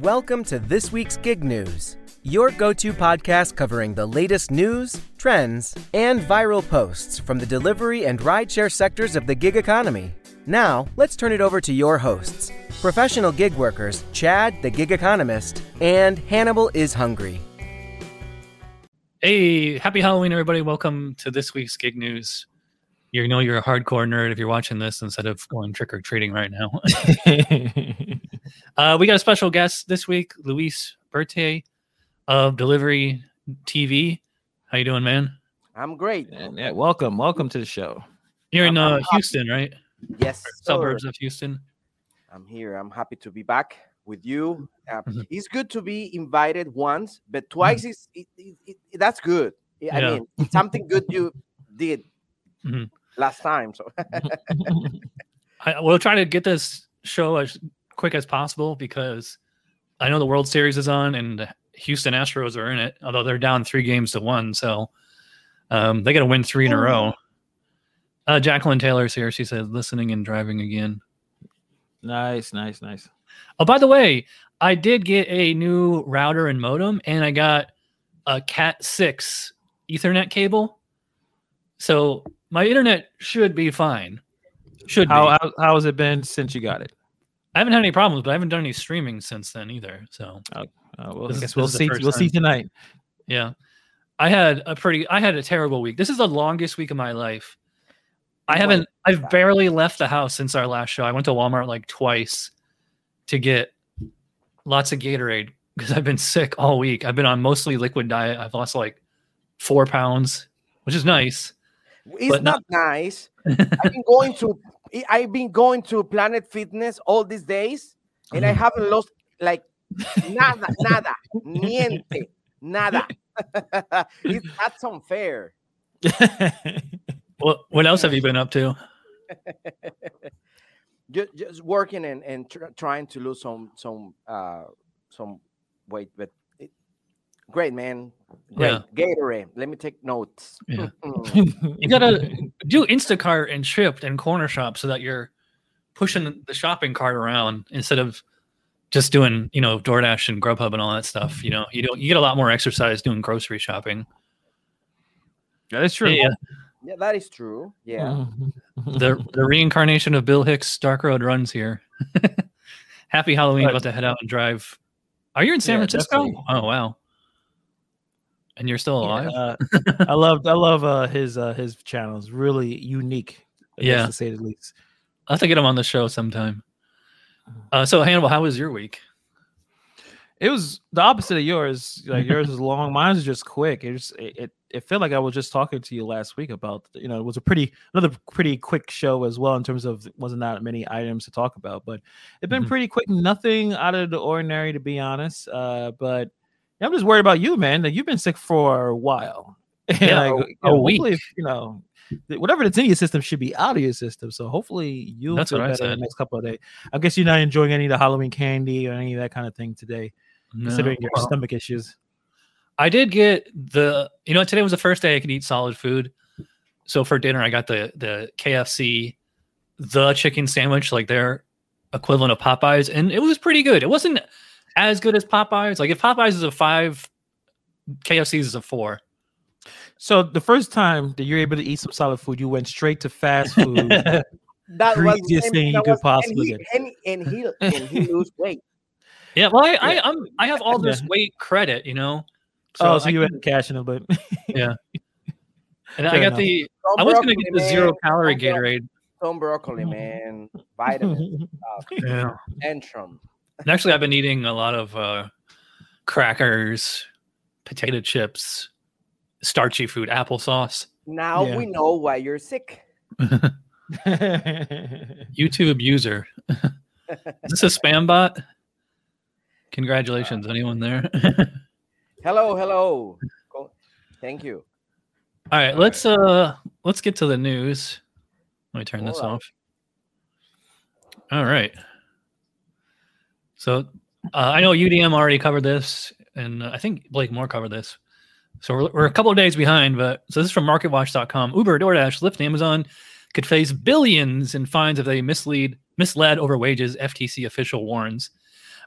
Welcome to this week's Gig News, your go to podcast covering the latest news, trends, and viral posts from the delivery and rideshare sectors of the gig economy. Now, let's turn it over to your hosts professional gig workers Chad, the gig economist, and Hannibal is hungry. Hey, happy Halloween, everybody. Welcome to this week's Gig News. You know you're a hardcore nerd if you're watching this instead of going trick or treating right now. uh, we got a special guest this week, Luis Berti of Delivery TV. How you doing, man? I'm great. And, yeah, welcome, welcome to the show. You're in I'm- I'm uh, Houston, right? Yes, Suburbs sir. of Houston. I'm here. I'm happy to be back with you. Uh, Mhm. It's good to be invited once, but twice is it, it, it, that's good. I Yeah. mean, something good you did Mhm. last time. So I, we'll try to get this show as quick as possible because I know the World Series is on and the Houston Astros are in it, although they're down three games to one. So um, they got to win three in a row. Uh, Jacqueline Taylor's here. She said, listening and driving again. nice, nice, nice. Oh, by the way, I did get a new router and modem, and I got a Cat 6 Ethernet cable. So my internet should be fine. Should be. How, how how has it been since you got it? I haven't had any problems, but I haven't done any streaming since then either. So Uh, well, This I is- guess we'll this is the see. We'll see tonight. yeah, I had a pretty, I had a terrible week. This is the longest week of my life. I haven't, I've barely left the house since our last show. I went to Walmart like twice to get lots of Gatorade because I've been sick all week. I've been on mostly liquid diet. I've lost like four pounds, which is nice. it's But not not- nice. I've been going to I've been going to Planet Fitness all these days, and I Mhm. haven't lost like nada, nada, niente, nada. it, that's unfair. What, what else have you been up to? just, just working and, and tr- trying to lose some some uh some weight but it, great man great Yeah. gatorade let me take notes Yeah. You gotta do Instacart and Shipt and Cornershop so that you're pushing the shopping cart around instead of just doing, you know, DoorDash and Grubhub and all that stuff. You know, you don't you get a lot more exercise doing grocery shopping. that is true. Yeah, yeah that is true yeah the the reincarnation of Bill Hicks Dark Road runs here. Happy Halloween! But- About to head out and drive. Are you in San Yeah, Francisco? definitely. Oh wow! And you're still alive? Uh, I love I love uh, his uh, his channel. It's really unique. I Yeah. to say the least. I'll have to get him on the show sometime. Uh, so Hannibal, how was your week? It was the opposite of yours. Like yours was long, mine was just quick. It just it, it it felt like I was just talking to you last week about you know it was a pretty another pretty quick show as well in terms of wasn't that many items to talk about, but it's been Mhm. pretty quick. Nothing out of the ordinary to be honest. Uh, but yeah, I'm just worried about you, man. That you've been sick for a while. And, Yeah, like, oh, a- you a know, week. if, you know whatever that's in your system should be out of your system. So hopefully you'll That's feel what I better in the next couple of days. I guess you're not enjoying any of the Halloween candy or any of that kind of thing today considering your Well, stomach issues. I did get the you know today was the first day I could eat solid food. So for dinner I got the the KFC the chicken sandwich like their equivalent of Popeyes and it was pretty good. It wasn't as good as Popeyes. Like if Popeyes is a 5 KFC is a 4. So the first time that you're able to eat some solid food, you went straight to fast food. that was Craziest thing you could was- possibly and he, and, and he and he lose weight yeah, well I I I'm, I have all this Yeah. weight credit, you know. oh, so I you can- had to cash in a bit. Yeah. And I got enough. the Some I was going to get the man. zero calorie Gatorade. some broccoli man vitamins stuff, uh, Yeah. tantrum And actually, I've been eating a lot of uh, crackers, potato chips, starchy food, applesauce. now Yeah. we know why you're sick YouTube user. Is this a spam bot? Congratulations, anyone there? hello hello Go- thank you All right, let's uh let's get to the news. Let me turn this All right. off. All right. So uh, I know UDM already covered this, and uh, I think Blake Moore covered this. So we're, we're a couple of days behind, but so this is from MarketWatch.com. Uber, DoorDash, Lyft, and Amazon could face billions in fines if they mislead misled over wages. FTC official warns.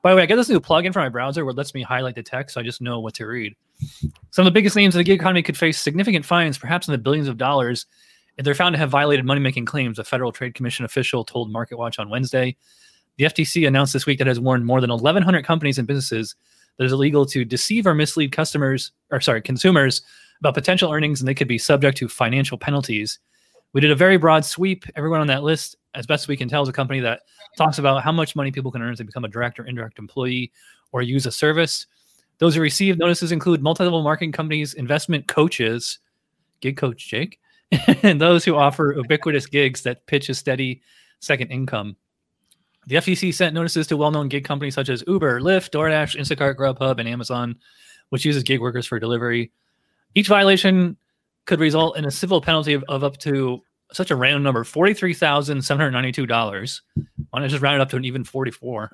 By the way, I got this new plugin for my browser where it lets me highlight the text, so I just know what to read. Some of the biggest names in the gig economy could face significant fines, perhaps in the billions of dollars, if they're found to have violated money making claims, a Federal Trade Commission official told MarketWatch on Wednesday. The FTC announced this week that it has warned more than 1,100 companies and businesses that it is illegal to deceive or mislead customers, or sorry, consumers about potential earnings, and they could be subject to financial penalties. We did a very broad sweep. Everyone on that list, as best we can tell, is a company that talks about how much money people can earn as they become a direct or indirect employee or use a service. Those who receive notices include multi-level marketing companies, investment coaches, gig coach Jake, and those who offer ubiquitous gigs that pitch a steady second income. The FTC sent notices to well-known gig companies such as Uber, Lyft, DoorDash, Instacart, Grubhub, and Amazon, which uses gig workers for delivery. Each violation could result in a civil penalty of, of up to such a random number, forty-three thousand seven hundred ninety-two dollars. Why not just round it up to an even forty-four?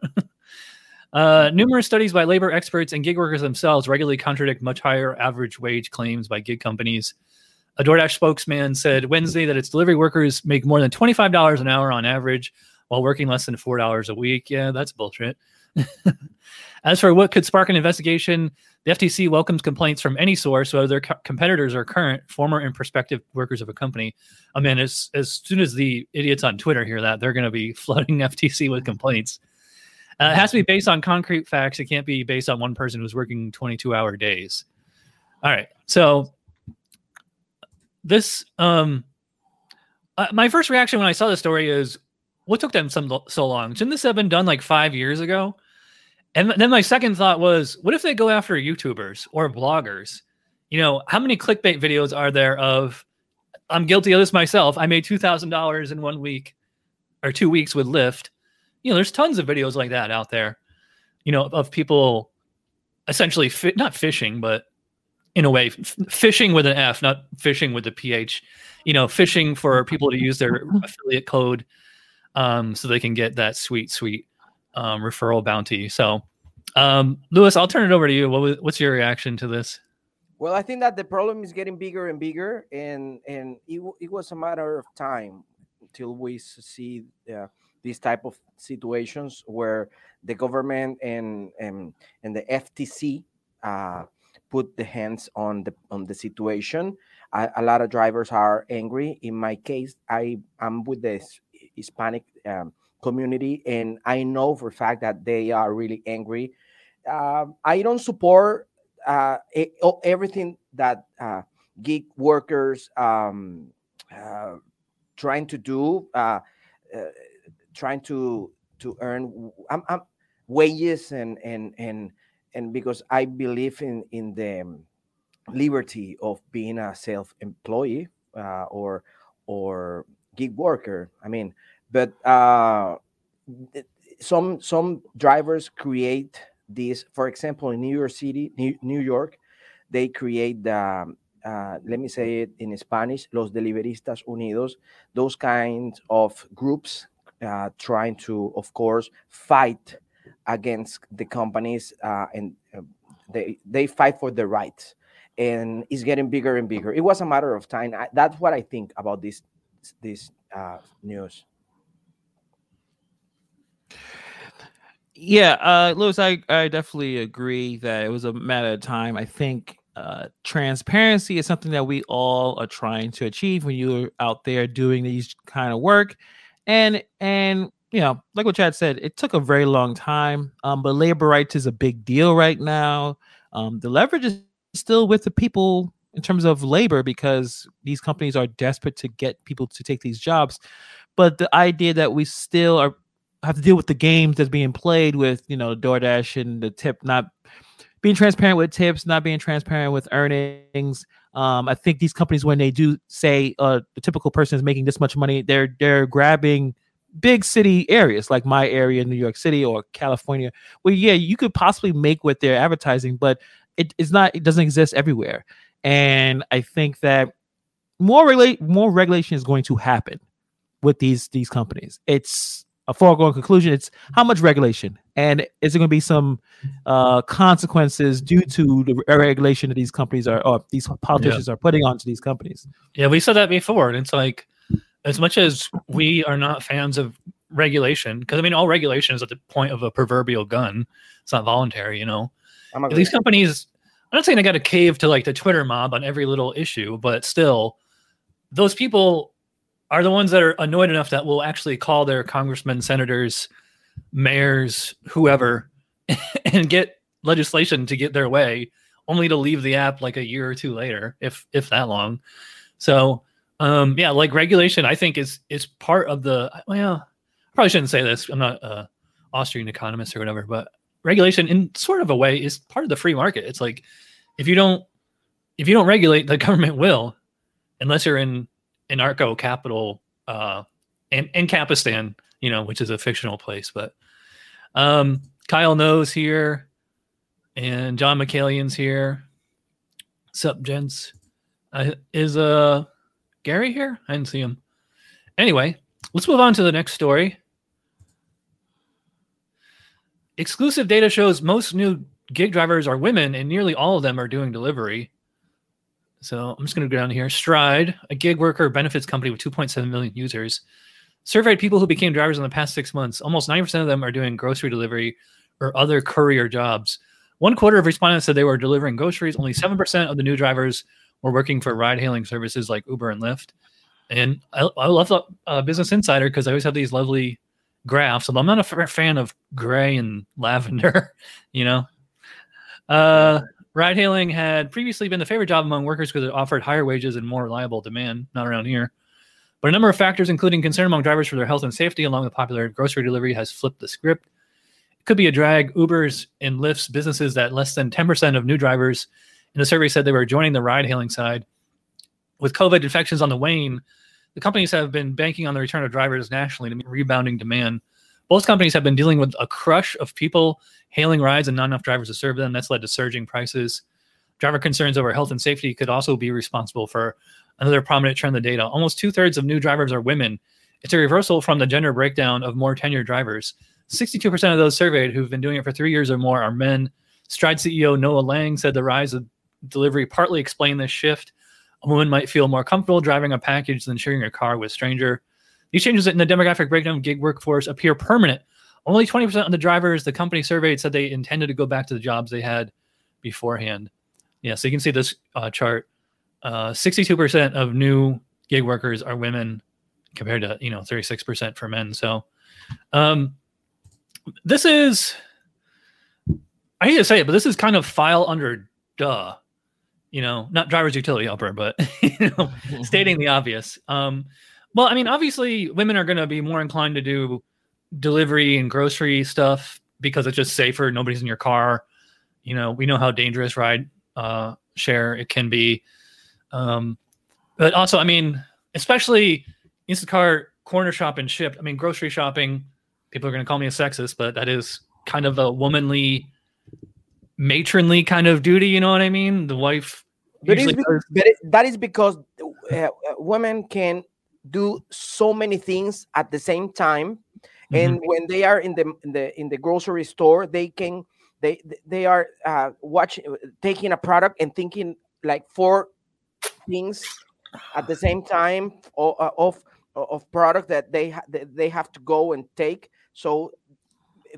uh, numerous studies by labor experts and gig workers themselves regularly contradict much higher average wage claims by gig companies. A DoorDash spokesman said Wednesday that its delivery workers make more than twenty-five dollars an hour on average while working less than four dollars a week. Yeah, that's bullshit. As for what could spark an investigation, the FTC welcomes complaints from any source, whether their co- competitors are current, former, and prospective workers of a company. I mean, as as soon as the idiots on Twitter hear that, they're going to be flooding FTC with complaints. Uh, it has to be based on concrete facts. It can't be based on one person who's working 22 hour days. All right. So this, um, uh, my first reaction when I saw the story is, what took them some, so long? Shouldn't this have been done like five years ago? And then my second thought was, what if they go after YouTubers or bloggers? You know, how many clickbait videos are there of I'm guilty of this myself. I made two thousand dollars in one week or two weeks with Lyft. You know, there's tons of videos like that out there. You know, of people essentially fi- not fishing, but in a way, f- fishing with an F, not fishing with a PH. You know, fishing for people to use their affiliate code um, so they can get that sweet, sweet um, referral bounty. So, um, Luis, I'll turn it over to you. What was, what's your reaction to this? Well, I think that the problem is getting bigger and bigger, and and it, it was a matter of time until we see uh, these type of situations where the government and and and the FTC uh, put the hands on the on the situation. A lot of drivers are angry. In my case, I am with the Hispanic um, community, and I know for a fact that they are really angry. Uh, I don't support uh, everything that uh, gig workers um, uh, trying to do, uh, uh, trying to to earn I'm, I'm wages and and and and because I believe in in the liberty of being a self employee uh, or or gig worker. I mean, but uh, some some drivers create this. For example, in New York City, New, York, they create the uh, let me say it in Spanish, Los Deliveristas Unidos, those kinds of groups uh, trying to, of course, fight against the companies uh, and uh, they they fight for the rights, and it's getting bigger and bigger. It was a matter of time. I, that's what I think about this this uh, news. Yeah, uh, Luis, I, I definitely agree that it was a matter of time. I think uh, transparency is something that we all are trying to achieve when you're out there doing these kind of work, and and you know, like what Chad said, it took a very long time. Um, but labor rights is a big deal right now. Um, the leverage is still with the people in terms of labor because these companies are desperate to get people to take these jobs. But the idea that we still are have to deal with the games that's being played with, you know, DoorDash and the tip not being transparent with tips, not being transparent with earnings. Um, I think these companies, when they do say uh, the typical person is making this much money, they're they're grabbing big city areas like my area, in New York City or California, where yeah, you could possibly make what they're advertising, but it is not. It doesn't exist everywhere, and I think that more regulate more regulation is going to happen with these these companies. It's a foregone conclusion. It's how much regulation, and is there going to be some uh, consequences due to the regulation that these companies are, or these politicians yeah. are putting onto these companies? Yeah, we said that before, and it's like as much as we are not fans of regulation because I mean all regulation is at the point of a proverbial gun. It's not voluntary, you know. These companies, I'm not saying they got to cave to like the Twitter mob on every little issue, but still, those people are the ones that are annoyed enough that will actually call their congressmen, senators, mayors, whoever, and get legislation to get their way, only to leave the app like a year or two later, if if that long. So um yeah, like regulation, I think is is part of the well, I probably shouldn't say this. I'm not a Austrian economist or whatever, but regulation in sort of a way is part of the free market. It's like if you don't if you don't regulate, the government will, unless you're in anarcho capital uh in, in Capistan, you know, which is a fictional place. But um Kyle knows here and John McCallian's here. Sup, gents? Uh, is uh Gary here? I didn't see him. Anyway, let's move on to the next story. Exclusive data shows most new gig drivers are women, and nearly all of them are doing delivery. So I'm just going to go down here. Stride, a gig worker benefits company with 2.7 million users, surveyed people who became drivers in the past six months. Almost 90% of them are doing grocery delivery or other courier jobs. One quarter of respondents said they were delivering groceries. Only 7% of the new drivers were working for ride hailing services like Uber and Lyft. And I, I love the uh, Business Insider because I always have these lovely graphs. Although I'm not a fan of gray and lavender, you know. Uh, ride hailing had previously been the favorite job among workers because it offered higher wages and more reliable demand. Not around here. But a number of factors, including concern among drivers for their health and safety, along with popular grocery delivery, has flipped the script It could be a drag. Uber's and Lyft's businesses that less than 10% of new drivers in the survey said they were joining the ride hailing side. With COVID infections on the wane, the companies have been banking on the return of drivers nationally to meet rebounding demand. Both companies have been dealing with a crush of people hailing rides and not enough drivers to serve them. That's led to surging prices. Driver concerns over health and safety could also be responsible for another prominent trend in the data. Almost two thirds of new drivers are women. It's a reversal from the gender breakdown of more tenured drivers. 62% of those surveyed who've been doing it for three years or more are men. Stride CEO Noah Lang said the rise of delivery partly explained this shift. A woman might feel more comfortable driving a package than sharing a car with a stranger. These changes in the demographic breakdown of gig workforce appear permanent. Only 20% of the drivers the company surveyed said they intended to go back to the jobs they had beforehand. Yeah, so you can see this uh, chart. Uh, 62% of new gig workers are women compared to, you know, 36% for men. So, um, this is I hate to say it, but this is kind of file under duh. You know, not driver's utility helper, but you know, stating the obvious. Um, well, I mean, obviously, women are going to be more inclined to do delivery and grocery stuff because it's just safer. Nobody's in your car. You know, we know how dangerous ride uh, share it can be. Um, but also, I mean, especially Instacart, Cornershop, and Shipt. I mean, grocery shopping people are going to call me a sexist, but that is kind of a womanly, matronly kind of duty. You know what I mean? The wife. But, because, but it, that is because uh, uh, women can do so many things at the same time, mm-hmm. and when they are in the, in the in the grocery store, they can they they are uh, watching taking a product and thinking like four things at the same time of of, of product that they ha- they have to go and take so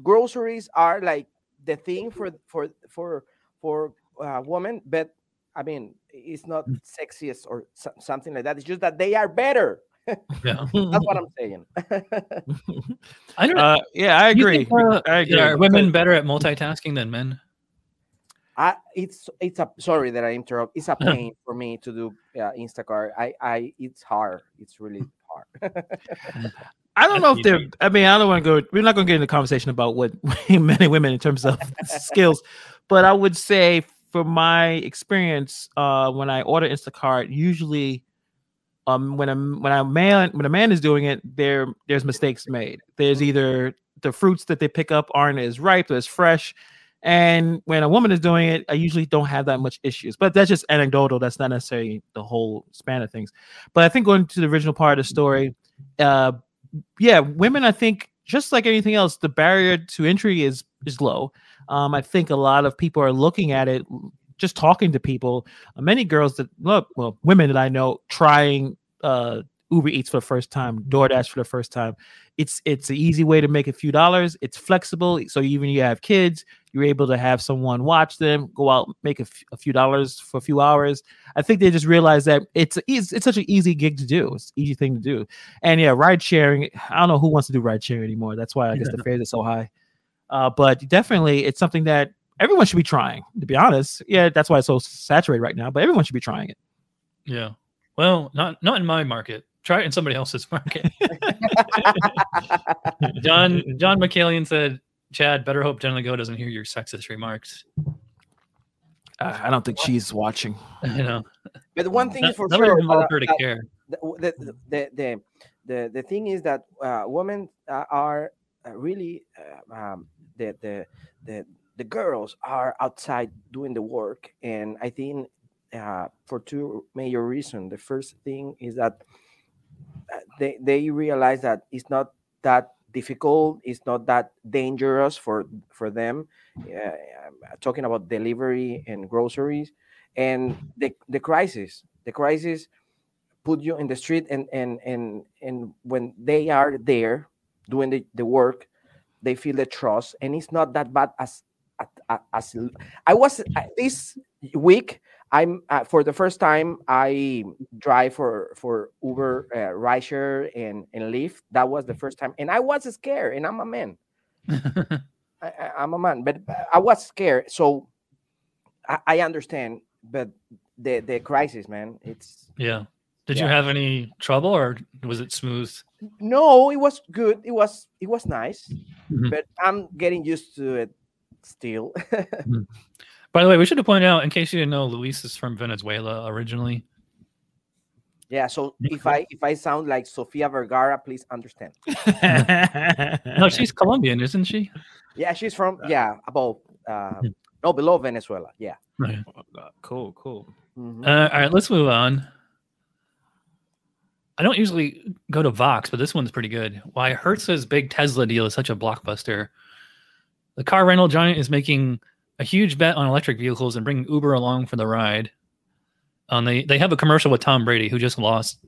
groceries are like the thing for for for for uh, women, but I mean it's not mm. sexiest or something like that. It's just that they are better. Yeah, that's what I'm saying. I don't. Uh, yeah, I agree. Think, uh, I agree. Are women better at multitasking than men? I, it's it's a sorry that I interrupt. It's a pain for me to do uh, Instacart. I I it's hard. It's really hard. I don't know if they're. I mean, I don't want to go. We're not going to get into conversation about what men and women in terms of skills, but I would say, from my experience, uh, when I order Instacart, usually, um, when a when a man when a man is doing it, there there's mistakes made. There's either the fruits that they pick up aren't as ripe as fresh, and when a woman is doing it, I usually don't have that much issues. But that's just anecdotal. That's not necessarily the whole span of things. But I think going to the original part of the story, uh, yeah, women, I think, just like anything else, the barrier to entry is is low. Um, I think a lot of people are looking at it, just talking to people. Uh, many girls that look, well, women that I know trying uh, Uber Eats for the first time, DoorDash for the first time. It's it's an easy way to make a few dollars. It's flexible, so even you have kids, you're able to have someone watch them, go out, make a, f- a few dollars for a few hours. I think they just realized that it's it's, it's such an easy gig to do. It's an easy thing to do. And yeah, ride sharing. I don't know who wants to do ride sharing anymore. That's why I guess the fares are so high. Uh, but definitely, it's something that everyone should be trying. To be honest, yeah, that's why it's so saturated right now. But everyone should be trying it. Yeah. Well, not not in my market. Try it in somebody else's market. John John McCallion said, "Chad, better hope Jenna Go doesn't hear your sexist remarks." Uh, I don't think she's watching. You know, But one thing That- is for that sure, involve uh, her to uh, care. the, the, the, the, the, the thing is that uh, women uh, are uh, really uh, um, the, the the the girls are outside doing the work and i think uh, for two major reasons. The first thing is that uh, they, they realize that it's not that difficult it's not that dangerous for for them uh, talking about delivery and groceries and the, the crisis the crisis put you in the street and and and and when they are there doing the, the work they feel the trust and it's not that bad as as, i was uh, this week i'm uh, for the first time i drive for for uber uh, rideshare and and lyft that was the first time and i was scared and i'm a man I, i'm a man but i was scared so i, I understand but the the crisis man it's yeah. Did you have any trouble, or was it smooth? No, it was good. It was it was nice, Mhm. but I'm getting used to it still. By the way, we should have pointed out, in case you didn't know, Luis is from Venezuela originally. yeah. So if I if I sound like Sofia Vergara, please understand. No, she's Colombian, isn't she? Yeah, she's from yeah above uh, no below Venezuela. Yeah. Right. cool, cool. Mhm. Uh, all right, let's move on. I don't usually go to Vox, but this one's pretty good. Why Hertz's big Tesla deal is such a blockbuster. The car rental giant is making a huge bet on electric vehicles and bringing Uber along for the ride. Um, they they have a commercial with Tom Brady, who just lost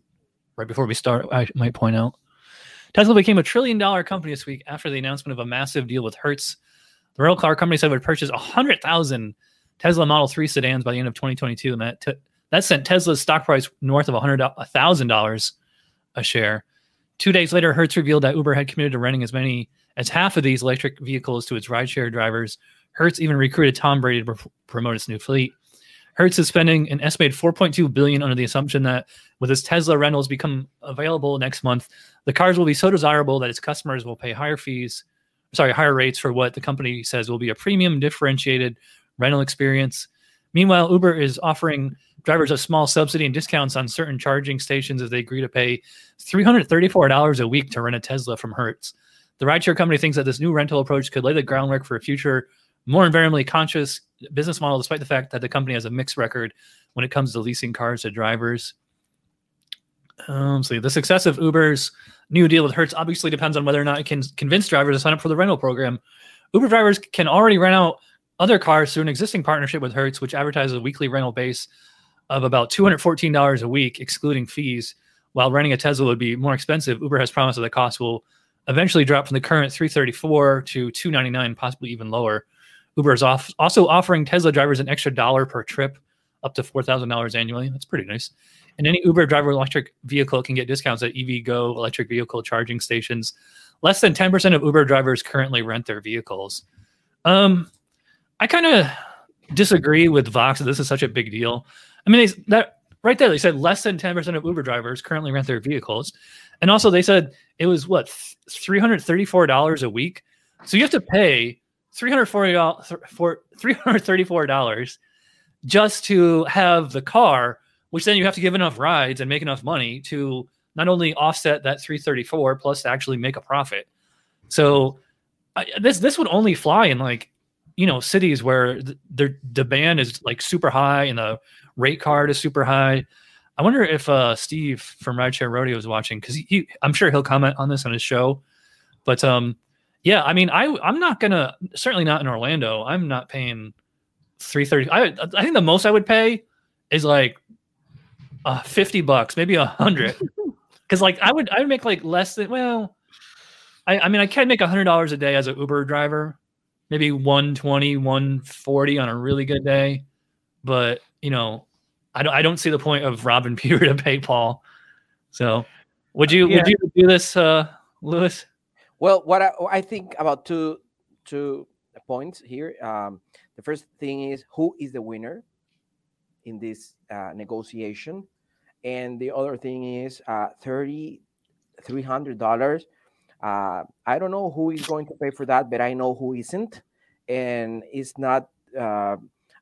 right before we start. I might point out, Tesla became a trillion dollar company this week after the announcement of a massive deal with Hertz. The rental car company said it would purchase hundred thousand Tesla Model 3 sedans by the end of 2022, and that t- that sent Tesla's stock price north of $100,000 a share. Two days later, Hertz revealed that Uber had committed to renting as many as half of these electric vehicles to its rideshare drivers. Hertz even recruited Tom Brady to pr- promote its new fleet. Hertz is spending an estimated 4.2 billion under the assumption that with its Tesla rentals become available next month, the cars will be so desirable that its customers will pay higher fees, sorry, higher rates for what the company says will be a premium differentiated rental experience. Meanwhile, Uber is offering drivers a small subsidy and discounts on certain charging stations as they agree to pay $334 a week to rent a Tesla from Hertz. The rideshare company thinks that this new rental approach could lay the groundwork for a future, more environmentally conscious business model, despite the fact that the company has a mixed record when it comes to leasing cars to drivers. Um, so the success of Uber's new deal with Hertz obviously depends on whether or not it can convince drivers to sign up for the rental program. Uber drivers can already rent out other cars through an existing partnership with Hertz, which advertises a weekly rental base of about $214 a week, excluding fees. While renting a Tesla would be more expensive, Uber has promised that the cost will eventually drop from the current 334 to 299, possibly even lower. Uber is off, also offering Tesla drivers an extra dollar per trip, up to $4,000 annually. That's pretty nice. And any Uber driver electric vehicle can get discounts at EVgo electric vehicle charging stations. Less than 10% of Uber drivers currently rent their vehicles. Um, I kind of disagree with Vox that this is such a big deal. I mean, they, that right there, they said less than 10% of Uber drivers currently rent their vehicles. And also, they said it was what, $334 a week? So you have to pay $340 for $334 just to have the car, which then you have to give enough rides and make enough money to not only offset that 334 plus to actually make a profit. So I, this this would only fly in like you know cities where the, the demand is like super high and the rate card is super high. I wonder if uh, Steve from Rideshare Rodeo is watching because he, he, I'm sure he'll comment on this on his show. But um, yeah, I mean, I I'm not gonna certainly not in Orlando. I'm not paying three thirty. I I think the most I would pay is like uh, fifty bucks, maybe a hundred because like I would I would make like less than well, I I mean I can make a hundred dollars a day as an Uber driver, maybe 120, 140 on a really good day, but you know, I don't I don't see the point of robbing Peter to pay Paul. So, would you Yeah. would you do this, uh, Luis? Well, what I, I think about two two points here. Um, the first thing is who is the winner in this uh, negotiation, and the other thing is uh, thirty three hundred dollars. Uh, I don't know who is going to pay for that, but I know who isn't, and it's not uh,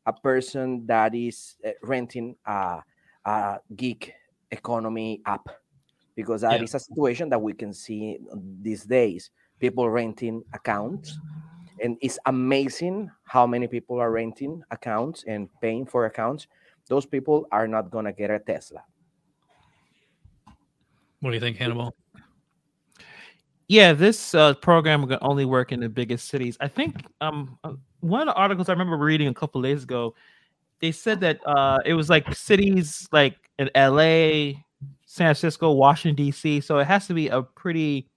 a person that is uh, renting a, a gig economy app because that is Yeah. a situation that we can see these days people renting accounts and it's amazing how many people are renting accounts and paying for accounts those people are not going to get a tesla What do you think, Hannibal? Yeah, this uh, program will only work in the biggest cities. I think um uh, one of the articles I remember reading a couple days ago, they said that uh it was like cities like in LA, San Francisco, Washington D.C. So it has to be a pretty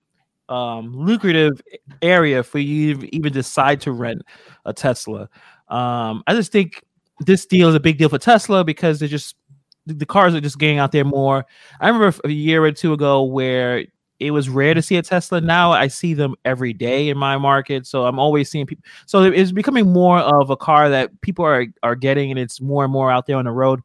um, lucrative area for you to even decide to rent a Tesla. Um, I just think this deal is a big deal for Tesla because they're just the the cars are just getting out there more. I remember a year or two ago where it was rare to see a Tesla. Now I see them every day in my market, so I'm always seeing people. So it's becoming more of a car that people are are getting, and it's more and more out there on the road.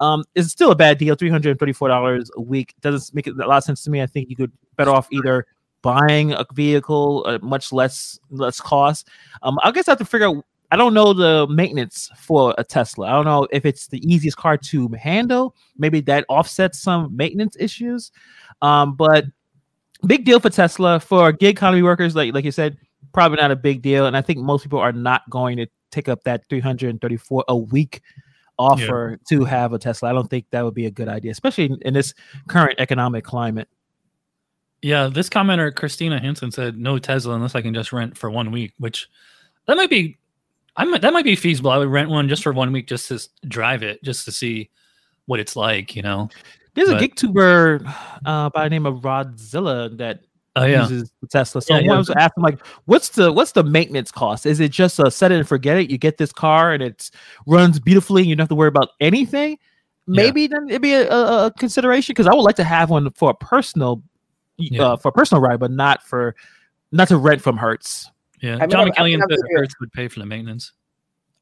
Um, it's still a bad deal. Three hundred thirty-four dollars a week doesn't make a lot of sense to me. I think you could better off either buying a vehicle at much less less cost. Um, I guess I have to figure out. I don't know the maintenance for a Tesla. I don't know if it's the easiest car to handle. Maybe that offsets some maintenance issues. Um, but big deal for Tesla for gig economy workers, like like you said, probably not a big deal. And I think most people are not going to take up that 334 a week offer to have a Tesla. I don't think that would be a good idea, especially in, in this current economic climate. Yeah, this commenter Christina Hansen said no Tesla unless I can just rent for one week, which that might be I might that might be feasible. I would rent one just for one week just to drive it, just to see what it's like, you know. There's a But- gig tuber uh, by the name of Rodzilla that Oh yeah. uses the Tesla. So Yeah, I yeah. was asking like, what's the what's the maintenance cost? Is it just a set it and forget it? You get this car and it runs beautifully, and you don't have to worry about anything. Maybe then it'd be a, a, a consideration because I would like to have one for a personal, Yeah. uh, for a personal ride, but not for not to rent from Hertz. Yeah. I mean, John I- I McKillian mean, I'm said curious. Hertz would pay for the maintenance.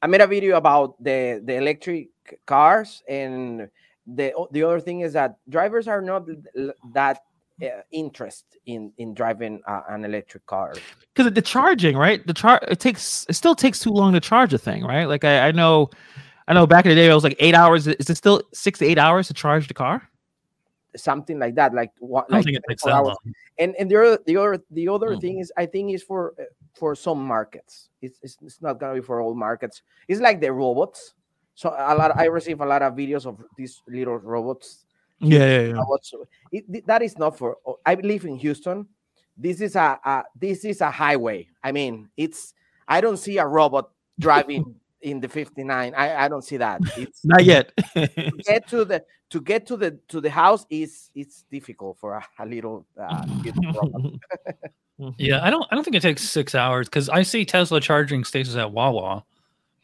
I made a video about the the electric cars, and the the other thing is that drivers are not that uh, interest in in driving uh, an electric car. Because the charging, right? The char it takes it still takes too long to charge a thing, right? Like I, I know, I know back in the day it was like eight hours. Is it still six to eight hours to charge the car? Something like that, like one, like takes that long. And and the other the other the other Mm. thing is I think is for uh, for some markets. It's, it's it's not gonna be for all markets. It's like the robots. So a lot I receive a lot of videos of these little robots Yeah, yeah, yeah. robots. It, that is not for. oh, I live in Houston. This is a, a this is a highway. I mean, it's. I don't see a robot driving in the 59. I, I don't see that. It's Not yet. to get to the to get to the to the house is it's difficult for a, a little uh, little. Yeah, I don't I don't think it takes six hours because I see Tesla charging stations at Wawa.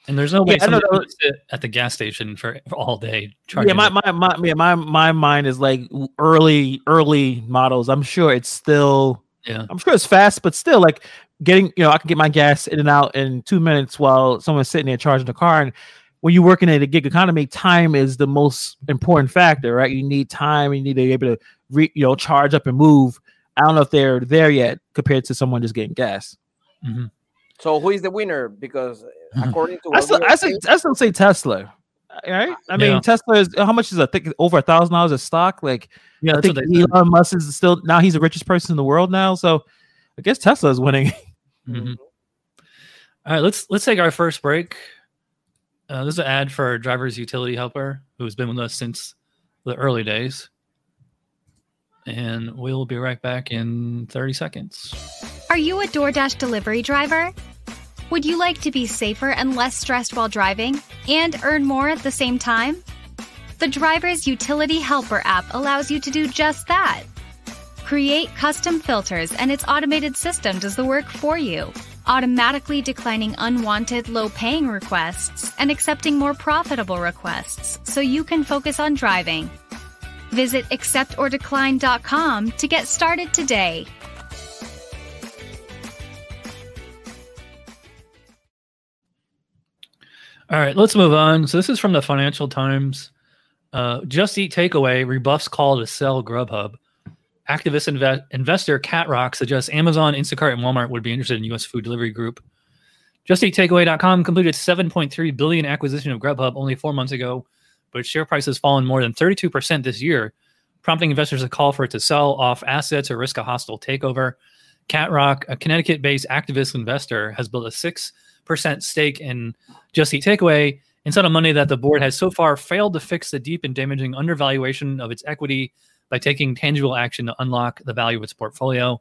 And there's no way Yeah, somebody know. sit at the gas station for, for all day yeah, my, my my yeah, my my mind is like early early models. I'm sure it's still yeah. I'm sure it's fast, but still like getting you know I can get my gas in and out in two minutes while someone's sitting there charging the car. And when you're working in a gig economy, time is the most important factor, right? You need time. You need to be able to re, you know charge up and move. I don't know if they're there yet compared to someone just getting gas. Mhm. So who is the winner? Because according to I still, I are still, saying- I still say Tesla. Right? I mean, Yeah. Tesla is how much is I think over a thousand dollars a stock. Like Yeah, I think they said. Elon Musk is still now he's the richest person in the world now. So I guess Tesla is winning. Mhm. All right, let's let's take our first break. Uh, this is an ad for our driver's utility helper who's been with us since the early days. And we'll be right back in 30 seconds. Are you a DoorDash delivery driver? Would you like to be safer and less stressed while driving and earn more at the same time? The Driver's Utility Helper app allows you to do just that. Create custom filters and its automated system does the work for you, automatically declining unwanted low paying requests and accepting more profitable requests so you can focus on driving. Visit acceptordecline.com to get started today. All right, let's move on. So this is from the Financial Times. Uh, Just Eat Takeaway rebuffs call to sell Grubhub. Activist inve- investor CatRock suggests Amazon, Instacart, and Walmart would be interested in U.S. food delivery group. Just Eat JustEatTakeaway.com completed 7.3 billion acquisition of Grubhub only four months ago, but its share price has fallen more than 32% this year, prompting investors to call for it to sell off assets or risk a hostile takeover. CatRock, a Connecticut-based activist investor, has built a six percent stake in Just Eat Takeaway and said on Monday that the board has so far failed to fix the deep and damaging undervaluation of its equity by taking tangible action to unlock the value of its portfolio.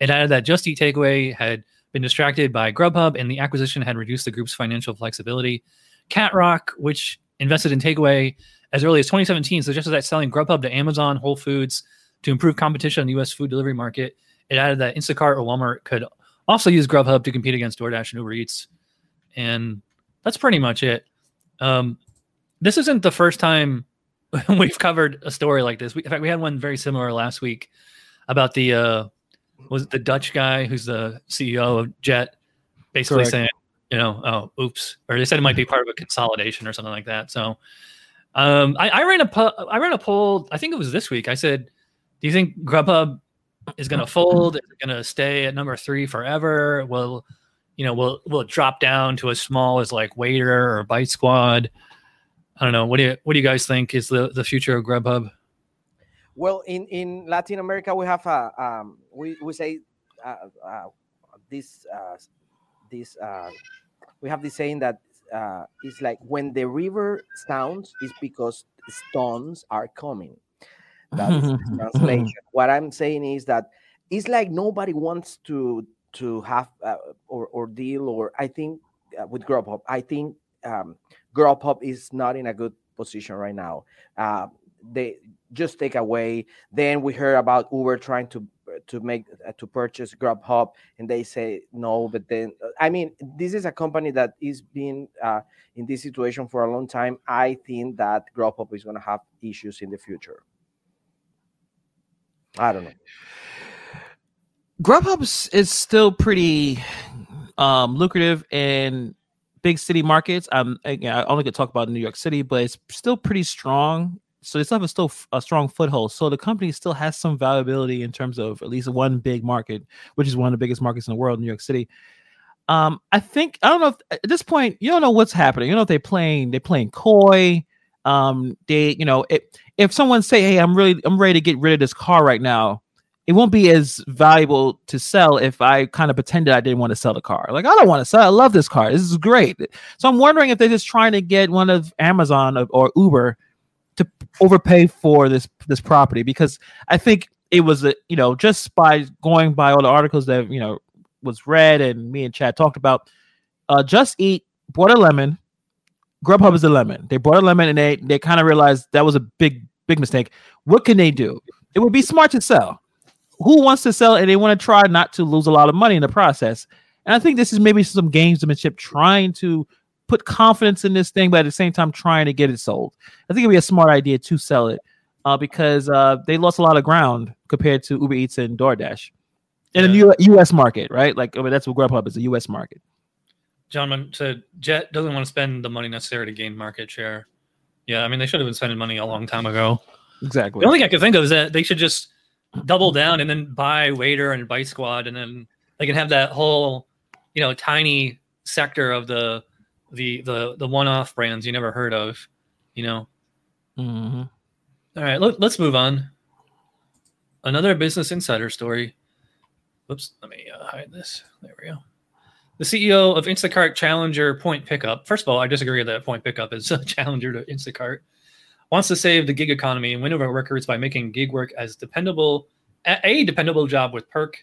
It added that Just Eat Takeaway had been distracted by Grubhub and the acquisition had reduced the group's financial flexibility. CatRock, which invested in Takeaway as early as 2017, suggested that selling Grubhub to Amazon, Whole Foods to improve competition in the U.S. food delivery market. It added that Instacart or Walmart could also use Grubhub to compete against DoorDash and Uber Eats. And that's pretty much it. Um, this isn't the first time we've covered a story like this. We, in fact, we had one very similar last week about the uh, was it the Dutch guy who's the CEO of Jet, basically Correct. saying, you know, oh, oops, or they said it might be part of a consolidation or something like that. So, um, I, I ran a po- I ran a poll. I think it was this week. I said, do you think Grubhub is going to fold? Is it going to stay at number three forever? Will you know, will will it drop down to as small as like Waitr or Bite Squad? I don't know. What do you what do you guys think is the the future of Grubhub? Well, in, in Latin America, we have a um, we we say uh, uh, this uh, this uh, we have this saying that uh, it's like when the river sounds, is because stones are coming. That is translation. What I'm saying is that it's like nobody wants to to have uh, or or deal or I think uh, with Grubhub. I think um, Grubhub is not in a good position right now. Uh, they just take away. Then we heard about Uber trying to to make uh, to purchase Grubhub, and they say no. But then, I mean, this is a company that is being uh, in this situation for a long time. I think that Grubhub is going to have issues in the future. I don't know. Grubhub is- still pretty um, lucrative in big city markets. Um, again, I only could talk about New York City, but it's still pretty strong. So they still have a still a strong foothold. So the company still has some valuability in terms of at least one big market, which is one of the biggest markets in the world, New York City. Um, I think I don't know if, at this point you don't know what's happening. You know if they're playing they're playing coy. Um, they you know if if someone say, hey, I'm really I'm ready to get rid of this car right now, it won't be as valuable to sell if I kind of pretended I didn't want to sell the car. Like I don't want to sell. I love this car. This is great. So I'm wondering if they're just trying to get one of Amazon or- Uber to overpay for this this property because I think it was a you know just by going by all the articles that you know was read and me and Chad talked about. Uh, Just Eat bought a lemon. Grubhub is a lemon. They bought a lemon and they they kind of realized that was a big big mistake. What can they do? It would be smart to sell who wants to sell and they want to try not to lose a lot of money in the process. And I think this is maybe some gamesmanship trying to put confidence in this thing, but at the same time trying to get it sold. I think it'd be a smart idea to sell it uh, because uh, they lost a lot of ground compared to Uber Eats and DoorDash in the U- U.S. market, right? Like I mean, that's what Grubhub is, a U.S. market. John said Jet doesn't want to spend the money necessary to gain market share. Yeah, I mean they should have been spending money a long time ago. Exactly. The only thing I could think of is that they should just double down and then buy Waitr and Bite Squad, and then they can have that whole, you know, tiny sector of the the the the one-off brands you never heard of. You know. Mhm. All right, let, let's move on. Another Business Insider story. Whoops, let me uh, hide this. There we go. The CEO of Instacart Challenger Point Pickup. First of all, I disagree that Point Pickup is a challenger to Instacart. Wants to save the gig economy and win over workers by making gig work as dependable, a dependable job with perk.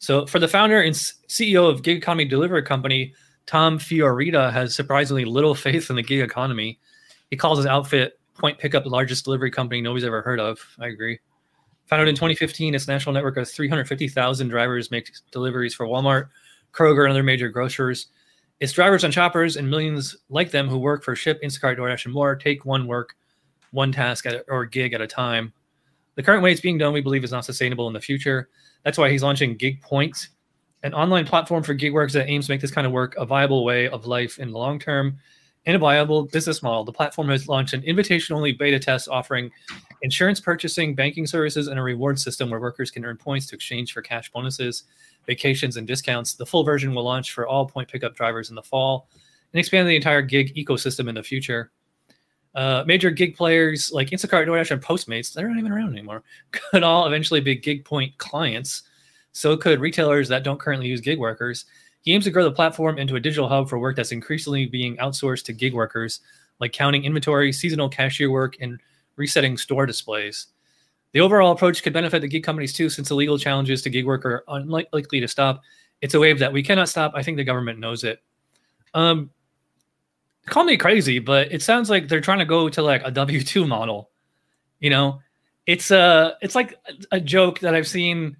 So, for the founder and CEO of gig economy delivery company, Tom Fiorita has surprisingly little faith in the gig economy. He calls his outfit Point Pickup the largest delivery company nobody's ever heard of. I agree. Founded in 2015, its national network of 350,000 drivers makes deliveries for Walmart, Kroger, and other major grocers. Its drivers and shoppers and millions like them who work for Ship, Instacart, DoorDash, and more take one work, one task at, or gig at a time. The current way it's being done, we believe, is not sustainable in the future. That's why he's launching Gig Points, an online platform for gig workers that aims to make this kind of work a viable way of life in the long term and a viable business model. The platform has launched an invitation only beta test offering insurance purchasing, banking services, and a reward system where workers can earn points to exchange for cash bonuses, vacations, and discounts. The full version will launch for all point pickup drivers in the fall and expand the entire gig ecosystem in the future. Uh, major gig players like Instacart, DoorDash, and Postmates, they're not even around anymore, could all eventually be gig point clients. So could retailers that don't currently use gig workers. He aims to grow the platform into a digital hub for work that's increasingly being outsourced to gig workers, like counting inventory, seasonal cashier work, and resetting store displays. The overall approach could benefit the gig companies too, since the legal challenges to gig work are unlikely to stop. It's a wave that we cannot stop. I think the government knows it. Um, call me crazy, but it sounds like they're trying to go to like a W two model. You know, it's a uh, it's like a joke that I've seen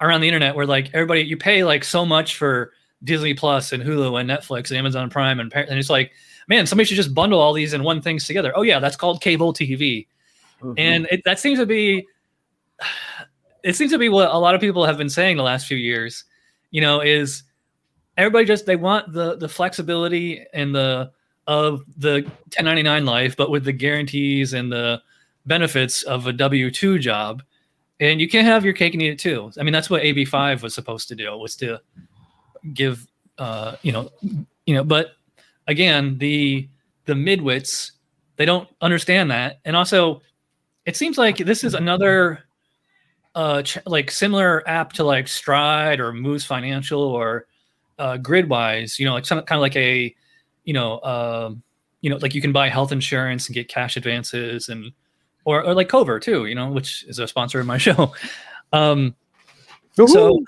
around the internet where like everybody you pay like so much for Disney Plus and Hulu and Netflix and Amazon Prime and and it's like man somebody should just bundle all these in one things together. Oh yeah, that's called cable TV, mm-hmm. and it, that seems to be it seems to be what a lot of people have been saying the last few years. You know, is everybody just they want the the flexibility and the of the 1099 life, but with the guarantees and the benefits of a W 2 job. And you can't have your cake and eat it too. I mean, that's what AB5 was supposed to do, was to give, uh, you know, you know, but again, the, the midwits, they don't understand that. And also, it seems like this is another, uh, ch- like similar app to like Stride or Moose Financial or uh, Gridwise, you know, like some kind of like a, you know, um, you know, like you can buy health insurance and get cash advances and or, or like Cover too, you know, which is a sponsor of my show. Um, so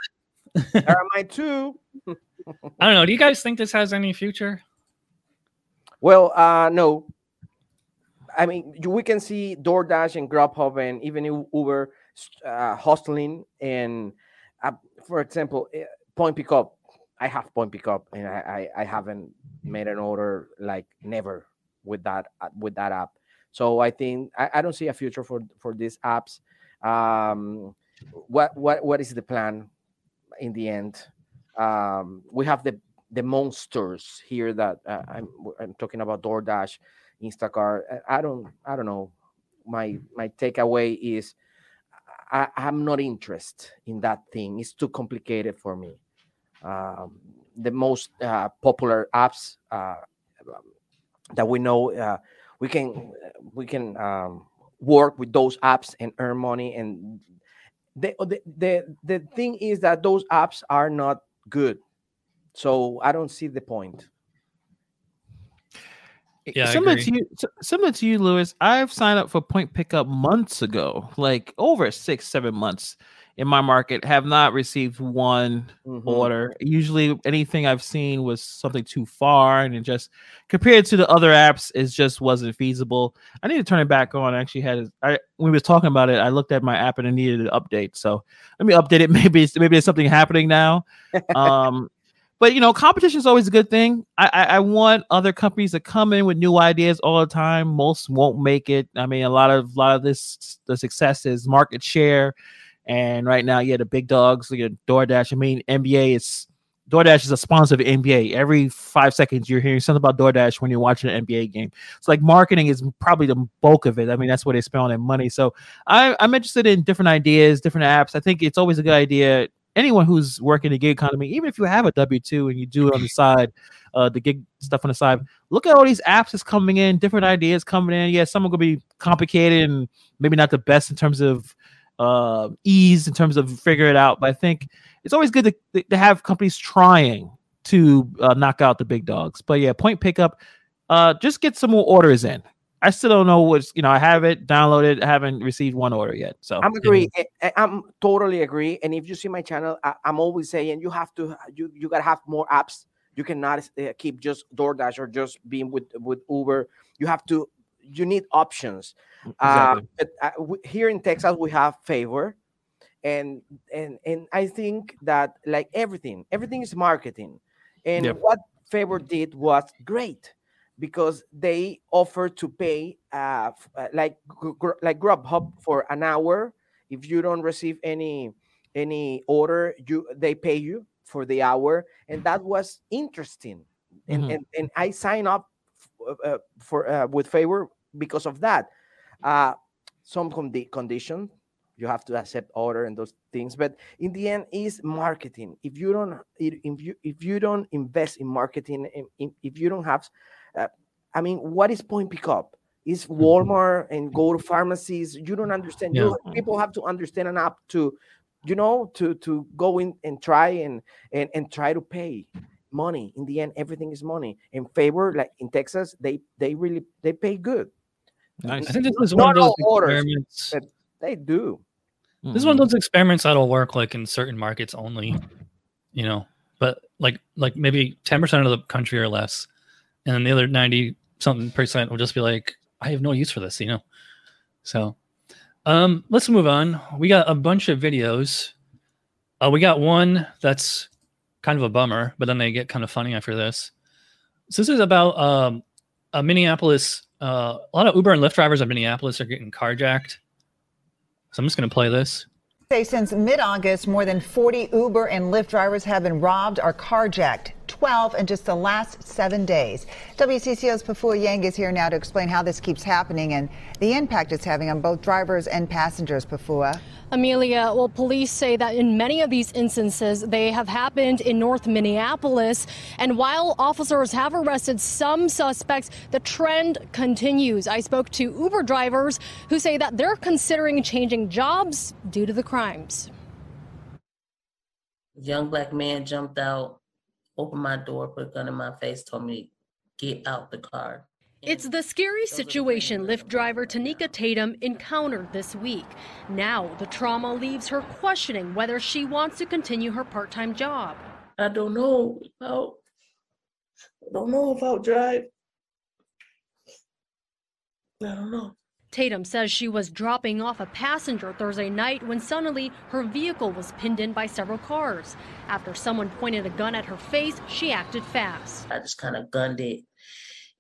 am I too. I don't know. Do you guys think this has any future? Well, uh, no. I mean, we can see DoorDash and Grubhub and even Uber uh, hustling. And uh, for example, eh, point pickup. I have point pickup, and I, I, I haven't made an order like never with that uh, with that app. So I think I, I don't see a future for for these apps. Um, what what what is the plan in the end? Um, we have the the monsters here that uh, I'm I'm talking about DoorDash, Instacart. I don't I don't know. My my takeaway is I, I'm not interested in that thing. It's too complicated for me. Um, the most uh, popular apps uh, that we know uh, we can we can um, work with those apps and earn money and the, the the the thing is that those apps are not good so i don't see the point yeah, similar to you, similar to you, Luis. I've signed up for Point Pickup months ago, like over six, seven months, in my market have not received one mm-hmm. order. Usually, anything I've seen was something too far, and it just compared to the other apps, it just wasn't feasible. I need to turn it back on. I actually had I when we was talking about it, I looked at my app and it needed an update. So let me update it. Maybe maybe there's something happening now. um, but you know, competition is always a good thing. I, I, I want other companies to come in with new ideas all the time. Most won't make it. I mean, a lot of a lot of this the success is market share and right now, yeah, the big dogs, like DoorDash. I mean, NBA is DoorDash is a sponsor of NBA. Every five seconds, you're hearing something about DoorDash when you're watching an NBA game. It's like marketing is probably the bulk of it. I mean, that's where they spend all their money. So I, I'm interested in different ideas, different apps. I think it's always a good idea. Anyone who's working the gig economy, even if you have a W two and you do it on the side, uh, the gig stuff on the side, look at all these apps that's coming in, different ideas coming in. Yeah, some are gonna be complicated and maybe not the best in terms of uh, ease in terms of figure it out. But I think it's always good to, to have companies trying to uh, knock out the big dogs. But yeah, point pickup, uh, just get some more orders in. I still don't know what's you know I have it downloaded, I haven't received one order yet. So I'm agree. I'm totally agree. And if you see my channel, I, am always saying you have to you you gotta have more apps. You cannot uh, keep just DoorDash or just being with with Uber. You have to you need options. Mm, uh, exactly. Uh, but, uh, here in Texas, we have Favor. and and and I think that like everything, everything is marketing, and Yep. what Favor did was great because they offer to pay uh, uh, like like Grubhub for an hour. If you don't receive any any order, you they pay you for the hour, and that was interesting. And Mhm. and, and I sign up f- uh, for uh, with Favor because of that. Uh, some condi- condition you have to accept order and those things but in the end is marketing if you don't if you if you don't invest in marketing if- if you don't have uh, i mean what is point pickup? Is walmart and go to pharmacies? You don't understand. You people have to understand an app to you know to to go in and try and and, and try to pay money. In the end everything is money. In favor like in texas they they really they pay good. Nice. I think this is one of those orders, experiments. but they do. This is one of those experiments that'll work like in certain markets only, you know. But like like maybe ten percent of the country or less, and then the other ninety something percent will just be like, I have no use for this, you know. So, um, let's move on. We got a bunch of videos. Uh, we got one that's kind of a bummer, but then they get kind of funny after this. So this is about um, a Minneapolis. Uh, a lot of Uber and Lyft drivers in Minneapolis are getting carjacked. So I'm just going to play this. Say since mid-August, more than 40 Uber and Lyft drivers have been robbed or carjacked. 12 in just the last seven days. WCCO's Pafoua Yang is here now to explain how this keeps happening and the impact it's having on both drivers and passengers. Pafoua. Amelia, well, police say that in many of these instances, they have happened in North Minneapolis. And while officers have arrested some suspects, the trend continues. I spoke to Uber drivers who say that they're considering changing jobs due to the crimes. young black man jumped out, opened my door, put a gun in my face, told me, get out the car. It's the scary situation Lyft driver Tanika Tatum encountered this week. Now, the trauma leaves her questioning whether she wants to continue her part time job. I don't know how, I don't know if I'll drive. I don't know. Tatum says she was dropping off a passenger Thursday night when suddenly her vehicle was pinned in by several cars. After someone pointed a gun at her face, she acted fast. I just kind of gunned it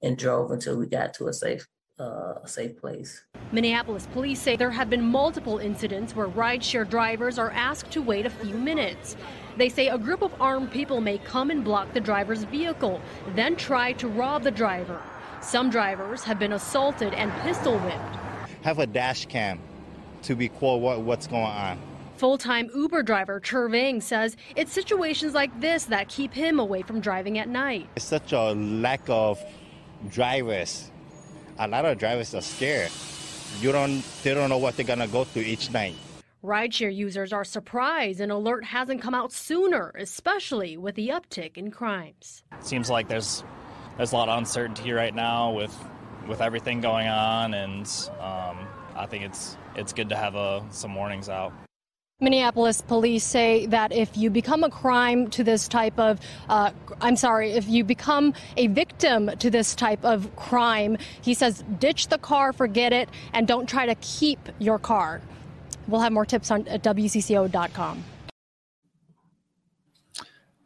and drove until we got to a safe, uh, a safe place. Minneapolis police say there have been multiple incidents where rideshare drivers are asked to wait a few minutes. They say a group of armed people may come and block the driver's vehicle, then try to rob the driver. Some drivers have been assaulted and pistol whipped. have a dash cam to be quote what, what's going on. Full time Uber driver Churvang says it's situations like this that keep him away from driving at night. It's such a lack of drivers. A lot of drivers are scared. You don't they don't know what they're gonna go through each night. Rideshare users are surprised an alert hasn't come out sooner, especially with the uptick in crimes. seems like there's there's a lot of uncertainty right now with with everything going on, and um, I think it's it's good to have uh, some warnings out. Minneapolis police say that if you become a crime to this type of, uh, I'm sorry, if you become a victim to this type of crime, he says ditch the car, forget it, and don't try to keep your car. We'll have more tips on at WCCO.com.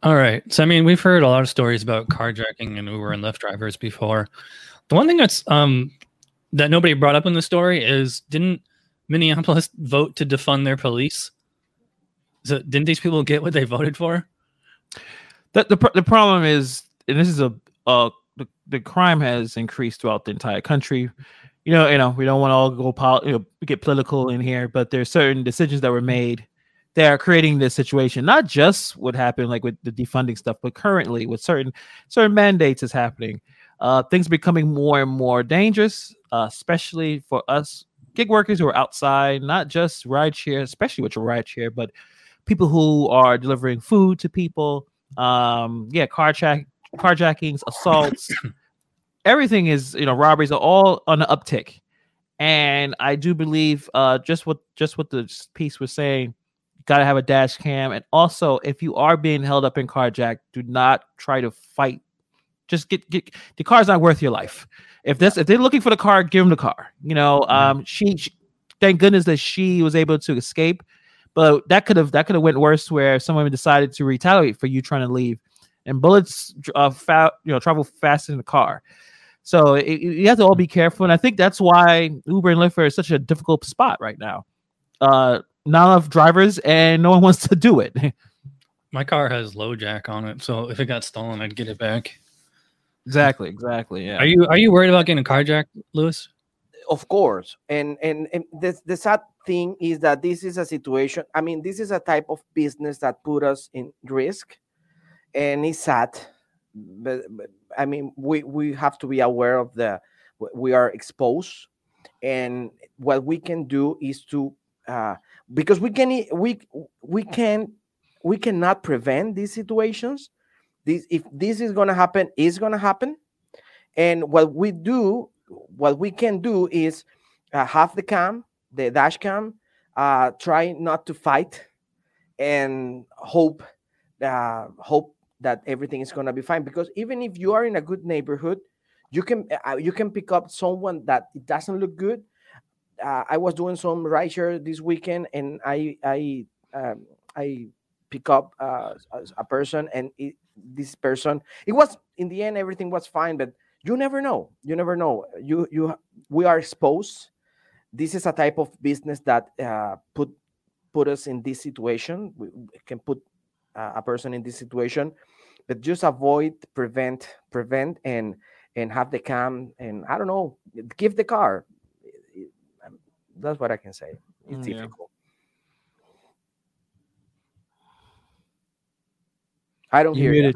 All right. So I mean, we've heard a lot of stories about carjacking and Uber and Lyft drivers before. The one thing that's um that nobody brought up in the story is didn't Minneapolis vote to defund their police? So didn't these people get what they voted for? The, the, the problem is, and this is a, uh, the, the crime has increased throughout the entire country. You know, you know, we don't want to all go, pol- you know, get political in here, but there's certain decisions that were made that are creating this situation. Not just what happened, like with the defunding stuff, but currently with certain certain mandates is happening. Uh, things are becoming more and more dangerous, uh, especially for us gig workers who are outside, not just rideshare, especially with your rideshare, but people who are delivering food to people. Um, yeah, carjack, carjackings, assaults, everything is you know robberies are all on the uptick, and I do believe uh, just what just what the piece was saying. Got to have a dash cam, and also if you are being held up in carjack, do not try to fight. Just get get the car's not worth your life. If this if they're looking for the car, give them the car. You know, um, she, she thank goodness that she was able to escape but that could have that could have went worse where someone decided to retaliate for you trying to leave, and bullets uh, fa- you know travel fast in the car. So it, you have to all be careful, and I think that's why Uber and Lyft are such a difficult spot right now. Uh, not enough drivers, and no one wants to do it. My car has LoJack on it, so if it got stolen, I'd get it back. exactly, exactly. Yeah. Are you are you worried about getting carjacked, Luis? of course and and, and the, the sad thing is that this is a situation i mean this is a type of business that put us in risk and it's sad but, but i mean we we have to be aware of the we are exposed and what we can do is to uh, because we can we we can we cannot prevent these situations. This if this is going to happen is going to happen. And what we do what we can do is uh, have the cam the dash cam uh, try not to fight and hope uh, hope that everything is going to be fine. Because even if you are in a good neighborhood you can uh, you can pick up someone that it doesn't look good uh, i was doing some rideshare this weekend and i i um, i pick up uh, a, person and it, this person it was in the end everything was fine but you never know you never know. You you we are exposed. This is a type of business that uh, put put us in this situation. We can put uh, a person in this situation but just avoid prevent prevent and and have the cam and i don't know give the car that's what i can say it's Mm, yeah. difficult i don't You hear you.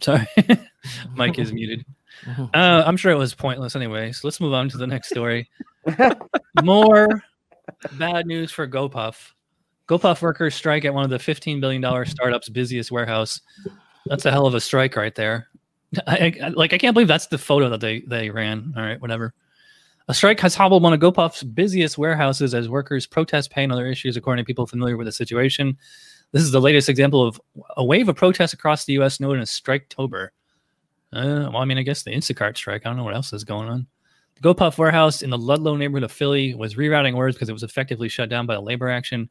Sorry, Mike is muted. Uh, I'm sure it was pointless anyway. So let's move on to the next story. More bad news for GoPuff. GoPuff workers strike at one of the $15 billion startup's busiest warehouse. That's a hell of a strike right there. I, I- like I can't believe that's the photo that they they ran. All right, whatever. A strike has hobbled one of GoPuff's busiest warehouses as workers protest pay and other issues, according to people familiar with the situation. This is the latest example of a wave of protests across the U.S. known as Striketober. Uh, well, I mean, I guess the Instacart strike. I don't know what else is going on. The GoPuff warehouse in the Ludlow neighborhood of Philly was rerouting orders because it was effectively shut down by a labor action.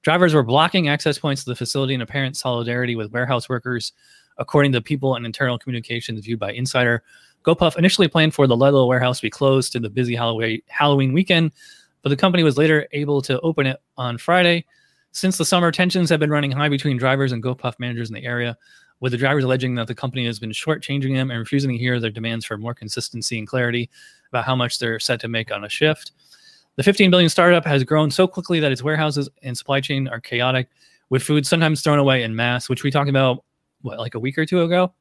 Drivers were blocking access points to the facility in apparent solidarity with warehouse workers, according to people and internal communications viewed by Insider. GoPuff initially planned for the Ludlow warehouse to be closed to the busy Halloween Halloween weekend, but the company was later able to open it on Friday. Since the summer, tensions have been running high between drivers and GoPuff managers in the area, with the drivers alleging that the company has been shortchanging them and refusing to hear their demands for more consistency and clarity about how much they're set to make on a shift. The 15 billion startup has grown so quickly that its warehouses and supply chain are chaotic, with food sometimes thrown away in mass, which we talked about what like a week or two ago.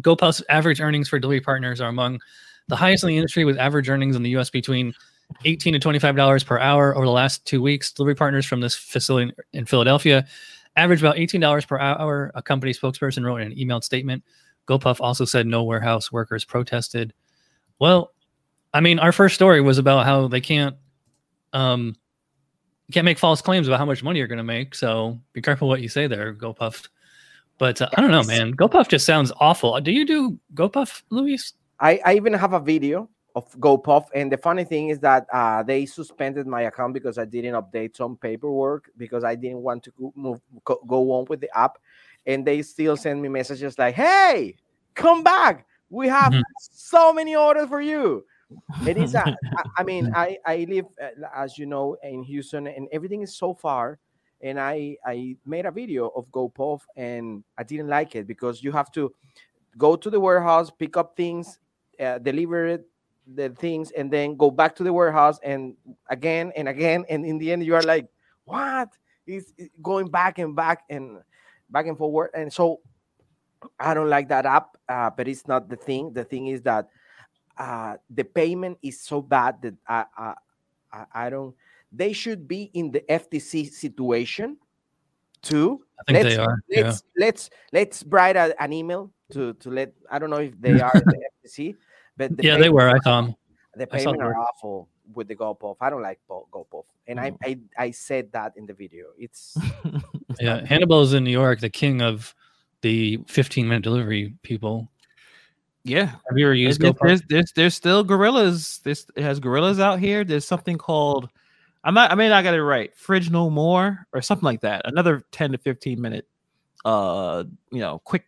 GoPuff's average earnings for delivery partners are among the highest in the industry, with average earnings in the U.S. between 18 to 25 dollars per hour over the last two weeks. Delivery partners from this facility in Philadelphia average about 18 dollars per hour. A company spokesperson wrote in an emailed statement. GoPuff also said no warehouse workers protested. Well, I mean, our first story was about how they can't um can't make false claims about how much money you're going to make. So be careful what you say there, GoPuff. But uh, I don't know, man. GoPuff just sounds awful. Do you do GoPuff, Luis? I, I even have a video of GoPuff, and the funny thing is that uh, they suspended my account because I didn't update some paperwork because I didn't want to go, move go, go on with the app, and they still send me messages like, "Hey, come back! We have Mhm. so many orders for you." It is. A, I, I mean, I I live uh, as you know in Houston, and everything is so far. And I I made a video of GoPuff, and I didn't like it because you have to go to the warehouse, pick up things, uh, deliver it, the things, and then go back to the warehouse and again and again. And in the end, you are like, what? It's going back and back and back and forward. And so I don't like that app, uh, but it's not the thing. The thing is that uh, the payment is so bad that I, I, I don't. They should be in the FTC situation too. I think let's, they are. Yeah. Let's let's let's write a, an email to to let. I don't know if they are in the FTC, but the Yeah, they were. I are- saw 'em. The I payment are awful with the GoPuff. I don't like Go- GoPuff, and I, mm. I I said that in the video. It's Yeah, Hannibal is in New York, the king of the 15 minute delivery people. Yeah. Have you ever used There- GoPuff? there's, there's there's still gorillas. This has gorillas out here. There's something called I'm not. I may not get it right. Fridge no more or something like that. Another 10 to 15 minute, uh, you know, quick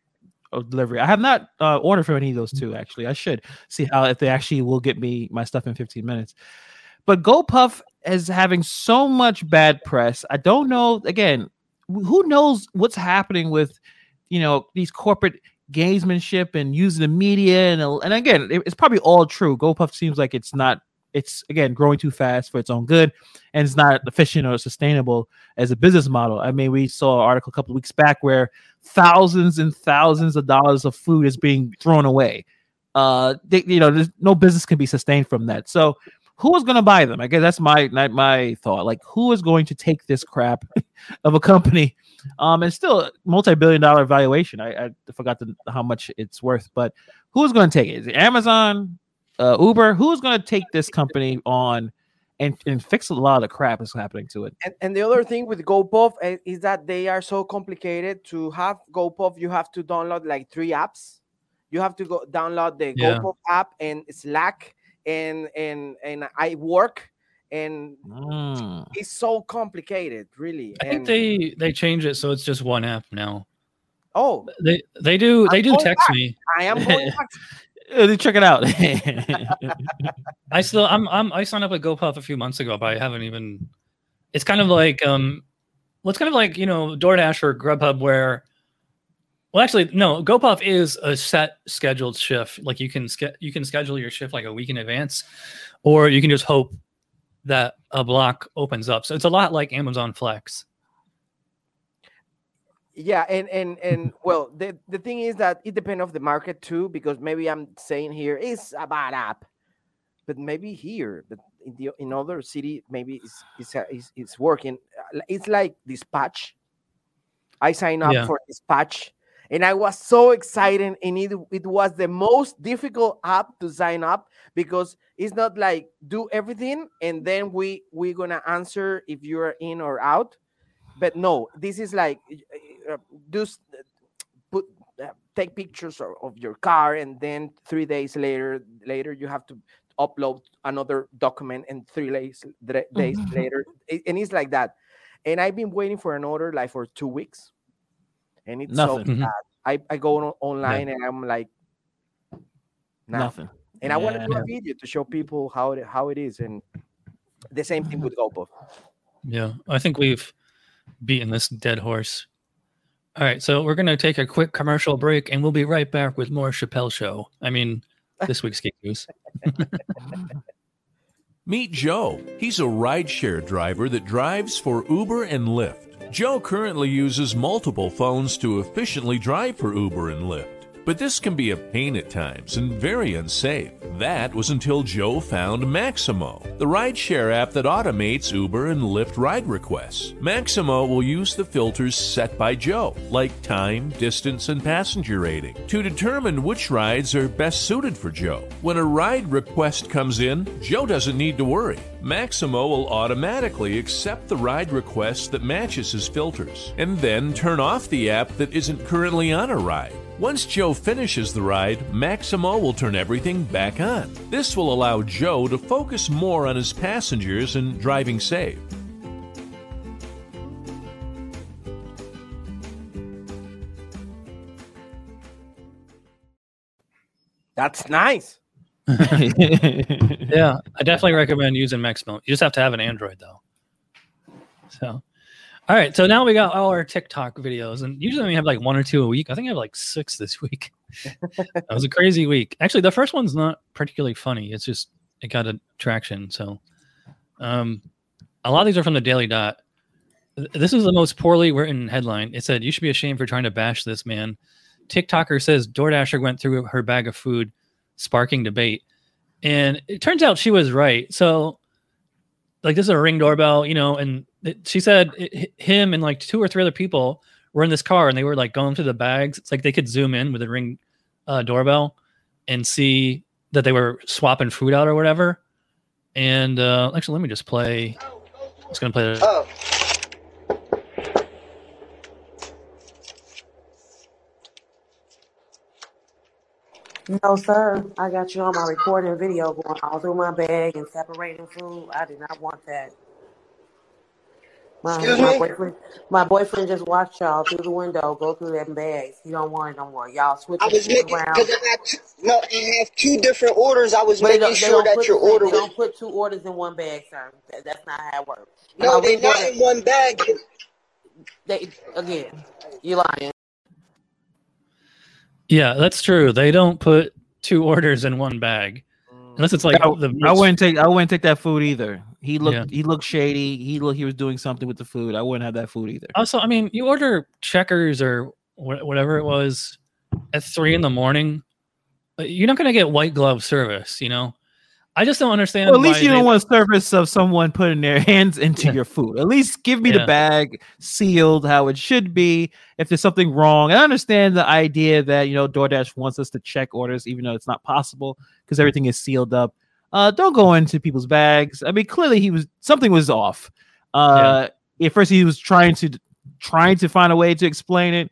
uh, delivery. I have not uh, ordered for any of those two. Actually, I should see how if they actually will get me my stuff in 15 minutes. But GoPuff is having so much bad press. I don't know. Again, who knows what's happening with you know these corporate gamesmanship and using the media and and again it's probably all true gopuff seems like it's not it's again growing too fast for its own good and it's not efficient or sustainable as a business model. I mean we saw an article a couple weeks back where thousands and thousands of dollars of food is being thrown away. Uh they, you know there's no business can be sustained from that. So who is going to buy them? I guess that's my my thought. Like who is going to take this crap of a company? Um, and still multi-billion dollar valuation. I, I forgot the, how much it's worth, but who's going to take it? Is it Amazon, uh, Uber? Who's going to take this company on and, and fix a lot of the crap that's happening to it? And, and the other thing with GoPuff eh, is that they are so complicated. To have GoPuff, you have to download like three apps. You have to go download the yeah. GoPuff app and Slack and and and I work and mm. it's so complicated really i think they they change it so it's just one app now oh they they do they I'm do text back. me i am going back. Check it out i still i'm i'm i signed up with gopuff a few months ago but i haven't even it's kind of like um well it's kind of like you know doordash or grubhub where well, actually, no. GoPuff is a set scheduled shift. Like you can ske- you can schedule your shift like a week in advance, or you can just hope that a block opens up. So it's a lot like Amazon Flex. Yeah, and and and well, the the thing is that it depends of the market too, because maybe I'm saying here is a bad app, but maybe here, but in the in other city, maybe it's it's uh, it's, it's working. Uh, it's like Dispatch. I sign up yeah. for Dispatch, and I was so excited, and it it was the most difficult app to sign up because it's not like do everything and then we we're gonna answer if you're in or out but no this is like uh, do put uh, take pictures of, of your car and then three days later later you have to upload another document and three days days mm-hmm. later and it's like that and i've been waiting for an order like for two weeks and it's Nothing. so mm-hmm. bad I, I go on, online yeah. and i'm like nah. Nothing and yeah. I want to do a video to show people how it how it is, and the same thing with GoPuff. Yeah, I think we've beaten this dead horse. All right, so we're gonna take a quick commercial break, and we'll be right back with more Chappelle Show. I mean, this week's Gig News. Meet Joe. He's a rideshare driver that drives for Uber and Lyft. Joe currently uses multiple phones to efficiently drive for Uber and Lyft. But this can be a pain at times and very unsafe. That was until Joe found Maxymo, the rideshare app that automates Uber and Lyft ride requests. Maxymo will use the filters set by Joe, like time, distance, and passenger rating, to determine which rides are best suited for Joe. When a ride request comes in, Joe doesn't need to worry. Maxymo will automatically accept the ride request that matches his filters, and then turn off the app that isn't currently on a ride. Once Joe finishes the ride, Maxymo will turn everything back on. This will allow Joe to focus more on his passengers and driving safe. That's nice. yeah, I definitely recommend using Maxymo. You just have to have an Android though. So all right, so now we got all our TikTok videos, and usually we have like one or two a week. I think I have like six this week. that was a crazy week. Actually, the first one's not particularly funny. It's just it got a traction. So, um, a lot of these are from the Daily Dot. This is the most poorly written headline. It said, "You should be ashamed for trying to bash this man." TikToker says DoorDasher went through her bag of food, sparking debate. And it turns out she was right. So, like, this is a ring doorbell, you know, and she said it, him and like two or three other people were in this car and they were like going through the bags. It's like they could zoom in with a ring uh, doorbell and see that they were swapping food out or whatever. And uh, actually, let me just play. I'm just gonna play. Oh. No, sir. I got you on my recording video going all through my bag and separating food. I did not want that. My, Excuse my me? boyfriend, my boyfriend just watched y'all through the window go through them bags. He don't want it no more. Y'all I switching was making around. because I got two, no, I have two different orders. I was But making sure that your order they was don't put two orders in one bag, sir. That, that's not how it works. No, my they week not in one bag. they again, you lying. Yeah, that's true. They don't put two orders in one bag unless it's like I, the I wouldn't take I wouldn't take that food either. He looked Yeah. he looked shady. He looked he was doing something with the food. I wouldn't have that food either. Also, I mean, you order checkers or wh- whatever it was at three in the morning. uh, You're not going to get white glove service, you know. I just don't understand. Well, at least you don't want service of someone putting their hands into your food. At least give me Yeah. the bag sealed how it should be. If there's something wrong, I understand the idea that you know DoorDash wants us to check orders, even though it's not possible because everything is sealed up. Uh, don't go into people's bags. I mean, clearly he was something was off. Uh, at first he was trying to trying to find a way to explain it,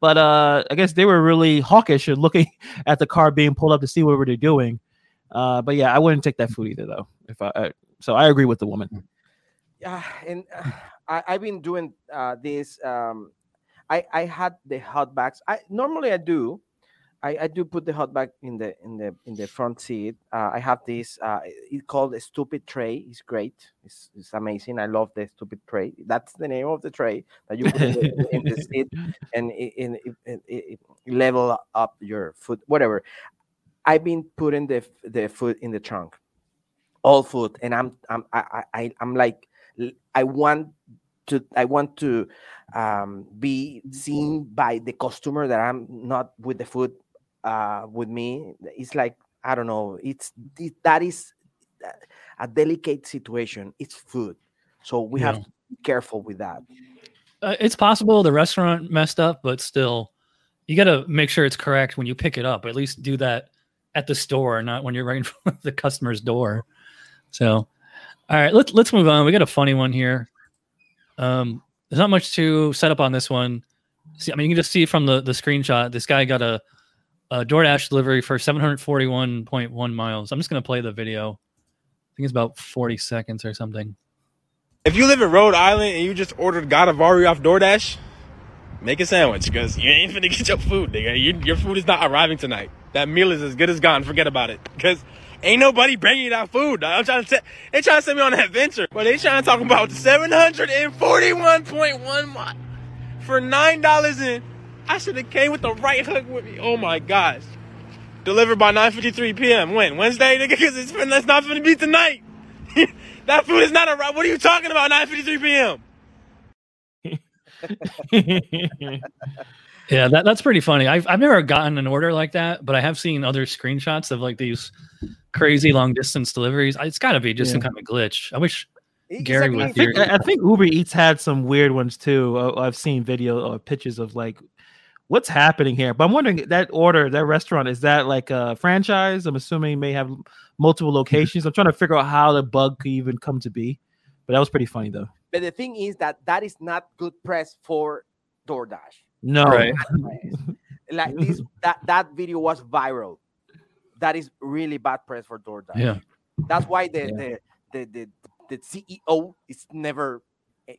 but uh, I guess they were really hawkish and looking at the car being pulled up to see what were they doing. Uh, but yeah, I wouldn't take that food either, though. If I, I so I agree with the woman. Yeah, and uh, I, I've been doing uh, this. Um, I I had the hot bags. I normally I do. I, I do put the hot bag in the in the in the front seat. Uh, I have this. Uh, it's called a stupid tray. It's great. It's, it's amazing. I love the stupid tray. That's the name of the tray that you put in the, in the seat and in, level up your food. Whatever. I've been putting the the food in the trunk all food and i'm i'm i i i'm like i want to i want to um be seen by the customer that i'm not with the food uh with me it's like i don't know it's it, that is a delicate situation it's food so we have to be careful with that Uh, it's possible the restaurant messed up, but still, you got to make sure it's correct when you pick it up. At least do that at the store, not when you're right in front of the customer's door. So, all right, let's let's move on. We got a funny one here. Um, there's not much to set up on this one. See, I mean, you can just see from the the screenshot. This guy got a, a DoorDash delivery for 741.1 miles. I'm just gonna play the video. I think it's about 40 seconds or something. If you live in Rhode Island and you just ordered Godavari off DoorDash, make a sandwich because you ain't finna get your food, nigga. You, your food is not arriving tonight. That meal is as good as gone. Forget about it. Because ain't nobody bringing you that food. I'm trying to say, they trying to send me on an adventure. But they trying to talk about 741.1 mi- for $9 and I should have came with the right hook with me. Oh my gosh. Delivered by 9.53 p.m. When? Wednesday, nigga? Because it's, fin- it's not finna be tonight. that food is not arriving. What are you talking about 9.53 p.m.? Yeah, that, that's pretty funny. I've I've never gotten an order like that, but I have seen other screenshots of like these crazy long distance deliveries. It's got to be just some kind of glitch. I wish It's Gary like- was I think, here. I think Uber Eats had some weird ones too. I've seen video or pictures of like what's happening here. But I'm wondering that order, that restaurant, is that like a franchise? I'm assuming it may have multiple mm-hmm. locations. I'm trying to figure out how the bug could even come to be. But that was pretty funny though. but the thing is that that is not good press for DoorDash No. Right. like this that that video was viral that is really bad press for DoorDash Yeah. that's why the Yeah. the, the the the CEO is never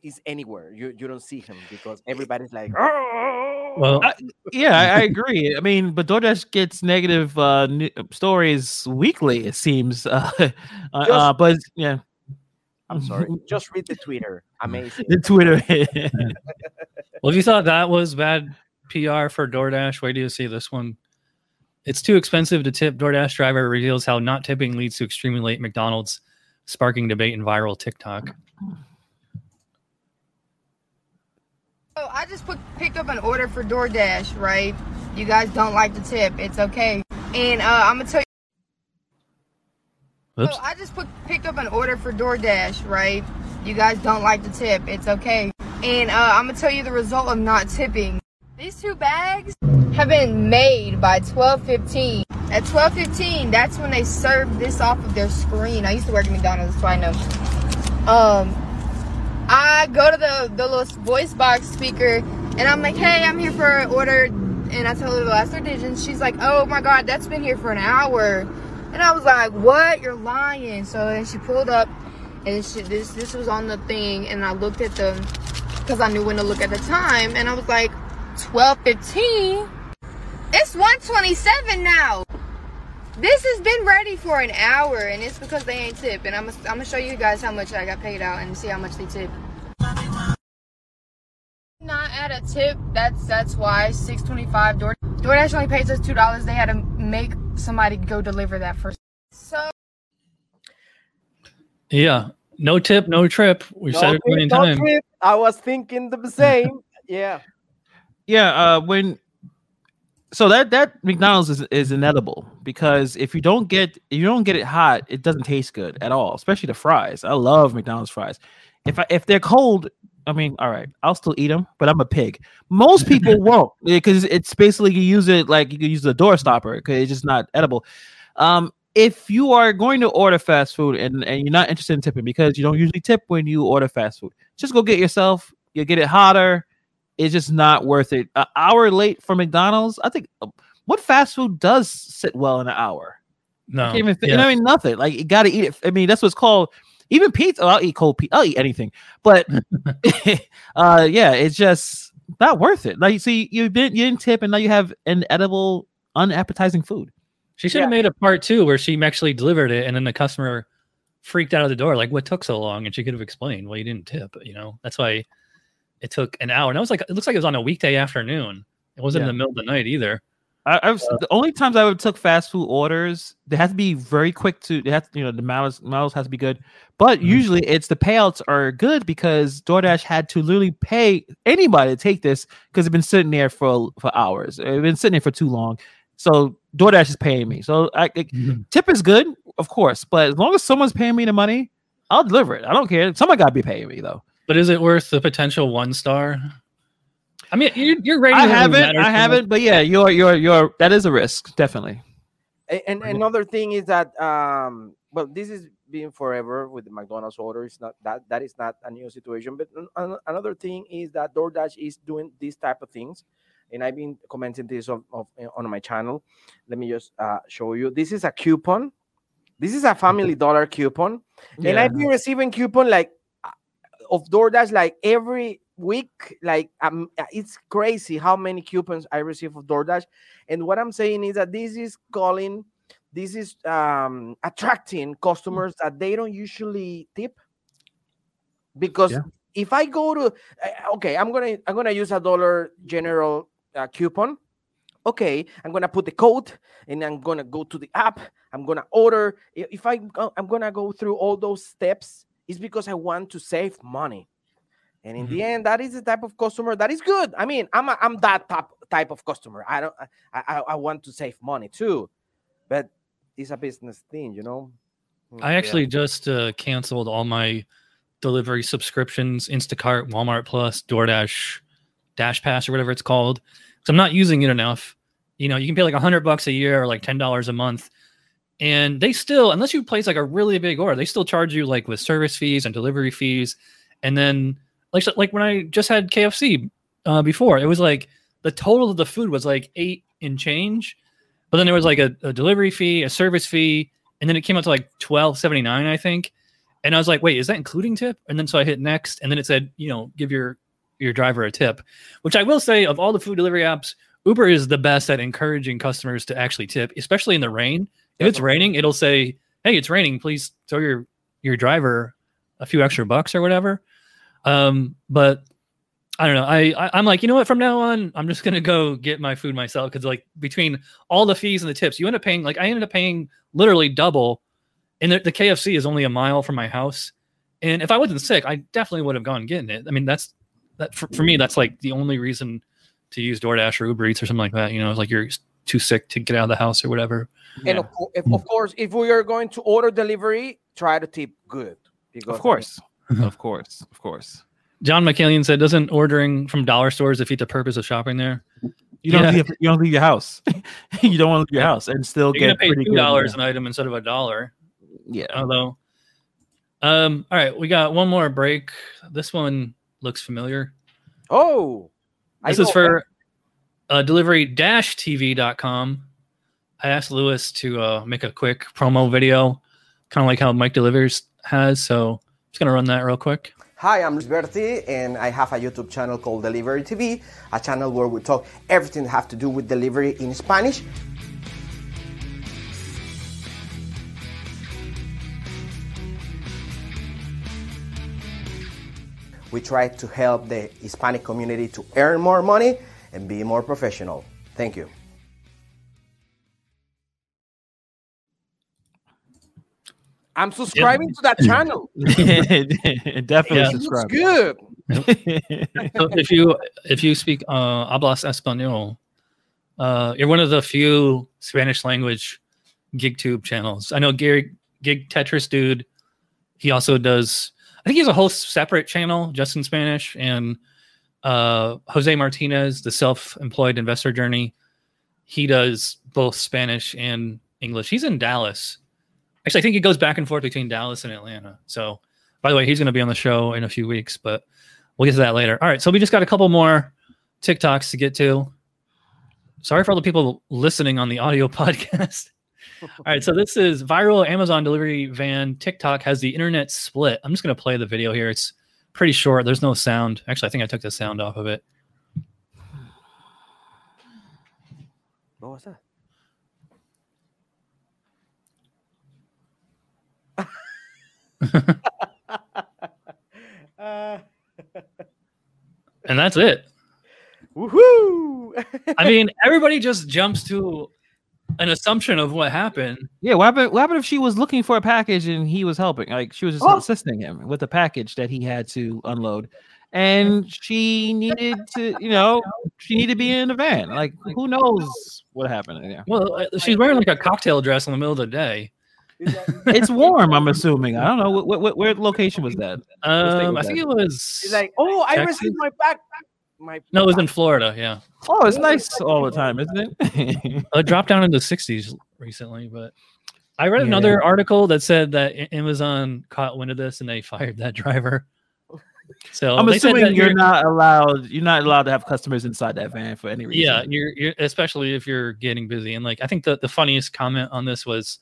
is anywhere you you don't see him because everybody's like oh Well, I- yeah, I, I agree. I mean, but DoorDash gets negative uh, n- stories weekly. It seems, uh, uh, uh, but yeah, I'm sorry just read the Twitter amazing the Twitter. well, if you thought that was bad PR for DoorDash, wait till you see this one. It's too expensive to tip. DoorDash driver reveals how not tipping leads to extremely late McDonald's, sparking debate in viral TikTok. Oh, I just put, picked up an order for DoorDash, right? You guys don't like the tip. It's okay. And uh, I'm gonna tell you. Oops. Oh, I just put, picked up an order for DoorDash, right? You guys don't like the tip. It's okay. And uh, I'm gonna tell you the result of not tipping. These two bags have been made by 12:15. At 12:15, that's when they serve this off of their screen. I used to work at McDonald's, so I know. Um, I go to the, the little voice box speaker and I'm like, hey, I'm here for an order. And I tell her the last digits. She's like, oh my God, that's been here for an hour. And I was like, what? You're lying. So then she pulled up And she, this this was on the thing, and I looked at the because I knew when to look at the time, and I was like, twelve fifteen. It's one twenty seven now. This has been ready for an hour, and it's because they ain't tip. And I'm, I'm gonna show you guys how much I got paid out and see how much they tip. Not at a tip. That's that's why 625. Door DoorDash only pays us two dollars. They had to make somebody go deliver that first. So Yeah. No tip, no trip. We've No said it a million no times. trip. I was thinking the same. yeah. Yeah, uh, when so that that McDonald's is, is inedible because if you don't get you don't get it hot, it doesn't taste good at all. Especially the fries. I love McDonald's fries. If I if they're cold, I mean, all right, I'll still eat them, but I'm a pig. Most people won't because it's basically you use it like you can use the door stopper because it's just not edible. Um, if you are going to order fast food and, and you're not interested in tipping because you don't usually tip when you order fast food, just go get yourself. You get it hotter. It's just not worth it. An hour late for McDonald's. I think uh, what fast food does sit well in an hour. No. I can't even think, yeah. you know, I mean, nothing. Like you got to eat it. I mean, that's what's called even pizza. oh, I'll eat cold pizza. I'll eat anything, but uh, yeah, it's just not worth it. Like, see, you didn't you didn't tip, and now you have an edible, unappetizing food. She should have made a part two where she actually delivered it and then the customer freaked out of the door, like, what took so long? And she could have explained, well, you didn't tip, you know? That's why it took an hour. And that was like, it looks like it was on a weekday afternoon. It wasn't Yeah. in the middle of the night either. I, I've uh, the only times I would took fast food orders, they have to be very quick to. They have to, you know, the miles miles has to be good. But mm-hmm. usually, it's the payouts are good because DoorDash had to literally pay anybody to take this because it's been sitting there for for hours. It's been sitting there for too long. So DoorDash is paying me. So I, I- mm-hmm. tip is good, of course, but as long as someone's paying me the money, I'll deliver it. I don't care. Someone got to be paying me though. But is it worth the potential one star? I mean, you're, you're rating. I haven't. I haven't. But yeah, you're you're you're. That is a risk, definitely. A- And another thing is that um well this is being forever with the McDonald's order. It's not that that is not a new situation. But an- an- another thing is that DoorDash is doing these type of things, and I've been commenting this on, of, on my channel. Let me just uh, show you. This is a coupon. This is a Family Dollar coupon, and I've been receiving coupon like of DoorDash like every week. Like um, it's crazy how many coupons I receive of DoorDash. And what I'm saying is that this is calling, this is um, attracting customers that they don't usually tip. Because Yeah. if I go to, uh, okay, I'm gonna I'm gonna use a Dollar General uh, coupon. Okay, I'm gonna put the code and I'm gonna go to the app. I'm gonna order. If I I'm gonna go through all those steps, it's because I want to save money. And in the end, that is the type of customer that is good. I mean, I'm a, I'm that type type of customer. I don't I, I I want to save money too, but it's a business thing, you know. Mm, I yeah. actually just uh, canceled all my delivery subscriptions, Instacart, Walmart Plus, DoorDash, Dash Pass, or whatever it's called. So I'm not using it enough. You know, you can pay like a hundred bucks a year or like ten dollars a month, and they still, unless you place like a really big order, they still charge you like with service fees and delivery fees. And then, like, like when I just had KFC uh, before, it was like the total of the food was like eight in change, but then there was like a, a delivery fee, a service fee, and then it came out to like twelve seventy nine, I think. And I was like, wait, is that including tip? And then so I hit next, and then it said, you know, give your your driver a tip. Which I will say, of all the food delivery apps, Uber is the best at encouraging customers to actually tip, especially in the rain. If it's raining, it'll say, "Hey, it's raining. Please throw your your driver a few extra bucks or whatever." Um, but I don't know. I, I I'm like, you know what? From now on, I'm just gonna go get my food myself because like between all the fees and the tips, you end up paying like I ended up paying literally double. And the, the KFC is only a mile from my house, and if I wasn't sick, I definitely would have gone getting it. I mean, that's that for, for me. That's like the only reason to use DoorDash or Uber Eats or something like that. You know, it's like you're too sick to get out of the house or whatever. And of, if, of course, if we are going to order delivery, try to tip good. Because Of course, of course, of course. John McCallion said, "Doesn't ordering from dollar stores defeat the purpose of shopping there?" You don't Yeah. leave, you don't leave your house. you don't want to leave your house and still You're get pay pretty two good. dollars an item instead of a dollar. Yeah. Although, um, all right, we got one more break. This one looks familiar. Oh, I This is know- for uh, delivery-tv.com. I asked Luis to uh, make a quick promo video, kind of like how Mike Delivers has. So I'm Just gonna run that real quick. Hi, I'm Luis Berti, and I have a YouTube channel called Delivery TV, a channel where we talk everything that have to do with delivery in Spanish. We try to help the Hispanic community to earn more money and be more professional. Thank you. I'm subscribing to that channel. Definitely Yeah. subscribe. Good. so if you if you speak uh, hablas español, uh, you're one of the few Spanish language GigTube channels. I know Gary Gig Tetris dude. He also does. I think he has a whole separate channel just in Spanish, and uh, Jose Martinez, the self-employed investor journey. He does both Spanish and English. He's in Dallas. Actually, I think he goes back and forth between Dallas and Atlanta. So, by the way, he's going to be on the show in a few weeks, but we'll get to that later. All right, so we just got a couple more TikToks to get to. Sorry for all the people listening on the audio podcast. all right, so this is viral Amazon delivery van. TikTok has the internet split. I'm just going to play the video here. It's pretty short. There's no sound. Actually, I think I took the sound off of it. What was that? uh, And that's it. woohoo! I mean, everybody just jumps to an assumption of what happened. Yeah, what happened? What happened if she was looking for a package and he was helping? Like she was just Oh. assisting him with the package that he had to unload, and she needed to, you know, she needed to be in the van. Like who knows what happened in there? Well, uh, she's wearing like a cocktail dress in the middle of the day. It's warm. I'm assuming. I don't know what, what, what where location was that? Um, was I think that? it was. He's like, oh, I received my back. My No, it was in Florida. Yeah, Oh, it's nice all the time, isn't it? it dropped down into the 60s recently. But I read Yeah. another article that said that Amazon caught wind of this and they fired that driver. So I'm they said assuming that you're not allowed. You're not allowed to have customers inside that van for any reason. Yeah, you're, you're especially if you're getting busy. And like, I think the the funniest comment on this was,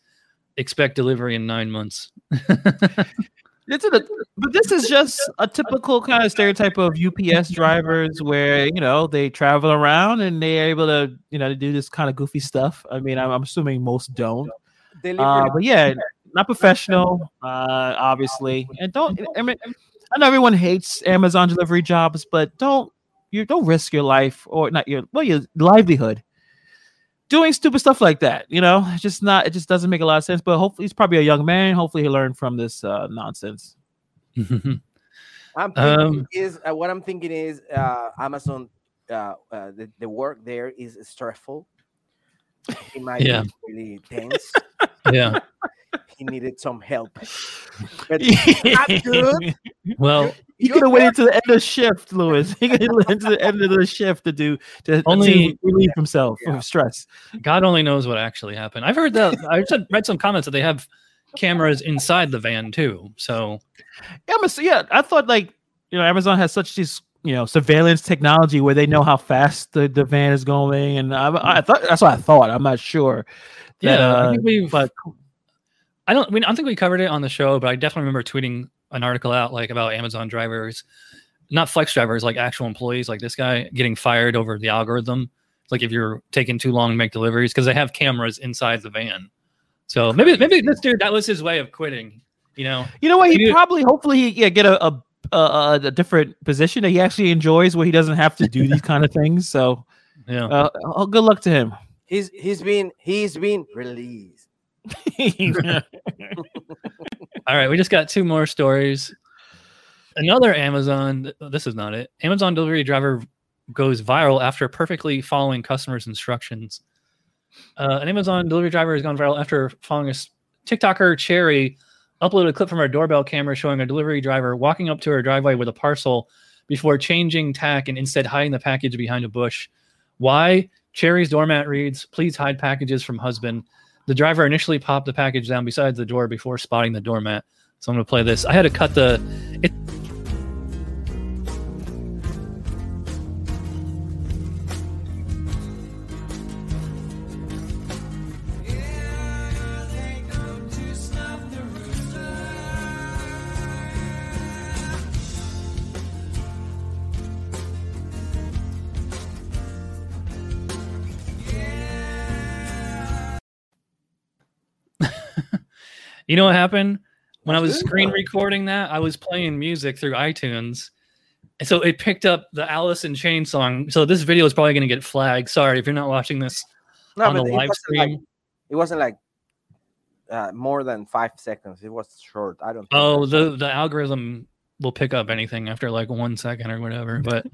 expect delivery in nine months. It's a, but this is just a typical kind of stereotype of UPS drivers where you know they travel around and they're able to you know to do this kind of goofy stuff. I mean, I'm, I'm assuming most don't. Uh, but yeah, not professional, uh, obviously, and don't. I mean, I know everyone hates Amazon delivery jobs, but don't you don't risk your life or not your well your livelihood doing stupid stuff like that. You know, it's just not. It just doesn't make a lot of sense. But hopefully, he's probably a young man. Hopefully, he learned from this uh, nonsense. I'm Um, is uh, what I'm thinking is uh, Amazon. Uh, uh, the, the work there is stressful. He might Yeah. be really tense. yeah. He needed some help. But not good. Well, He could have waited to the end of the shift, Luis. He could have waited to the end of the shift to do to, Only- to relieve himself of stress. God only knows what actually happened. I've heard that. I read- read some comments that they have cameras inside the van too. So Amazon, yeah, I thought like you know Amazon has such this you know surveillance technology where they know how fast the, the van is going, and I, I thought that's what I thought. I'm not sure. That, yeah, I uh, think we've. but I don't. I, mean, I don't think we covered it on the show, but I definitely remember tweeting an article out like about Amazon drivers, not flex drivers, like actual employees, like this guy getting fired over the algorithm. It's like if you're taking too long to make deliveries because they have cameras inside the van. So maybe maybe this dude that was his way of quitting. You know. you know what? He Maybe- probably hopefully he yeah get a a, a a different position that he actually enjoys where he doesn't have to do these kind of things. So Yeah. uh, oh, good luck to him. He's he's been he's been released. All right, we just got two more stories. Another Amazon. This is not it. Amazon delivery driver goes viral after perfectly following customers' instructions. Uh, an Amazon delivery driver has gone viral after following a TikToker Cherry uploaded a clip from her doorbell camera showing a delivery driver walking up to her driveway with a parcel before changing tack and instead hiding the package behind a bush. Why? Cherry's doormat reads, "Please hide packages from husband." The driver initially popped the package down beside the door before spotting the doormat. So I'm going to play this. I had to cut the. It, You know what happened? When I was screen recording that, I was playing music through iTunes. And so it picked up the Alice in Chains song. So this video is probably going to get flagged. Sorry if you're not watching this No, on the it live wasn't like- stream. it wasn't like uh, more than five seconds. It was short. I don't. Think Oh, the the algorithm will pick up anything after like one second or whatever. But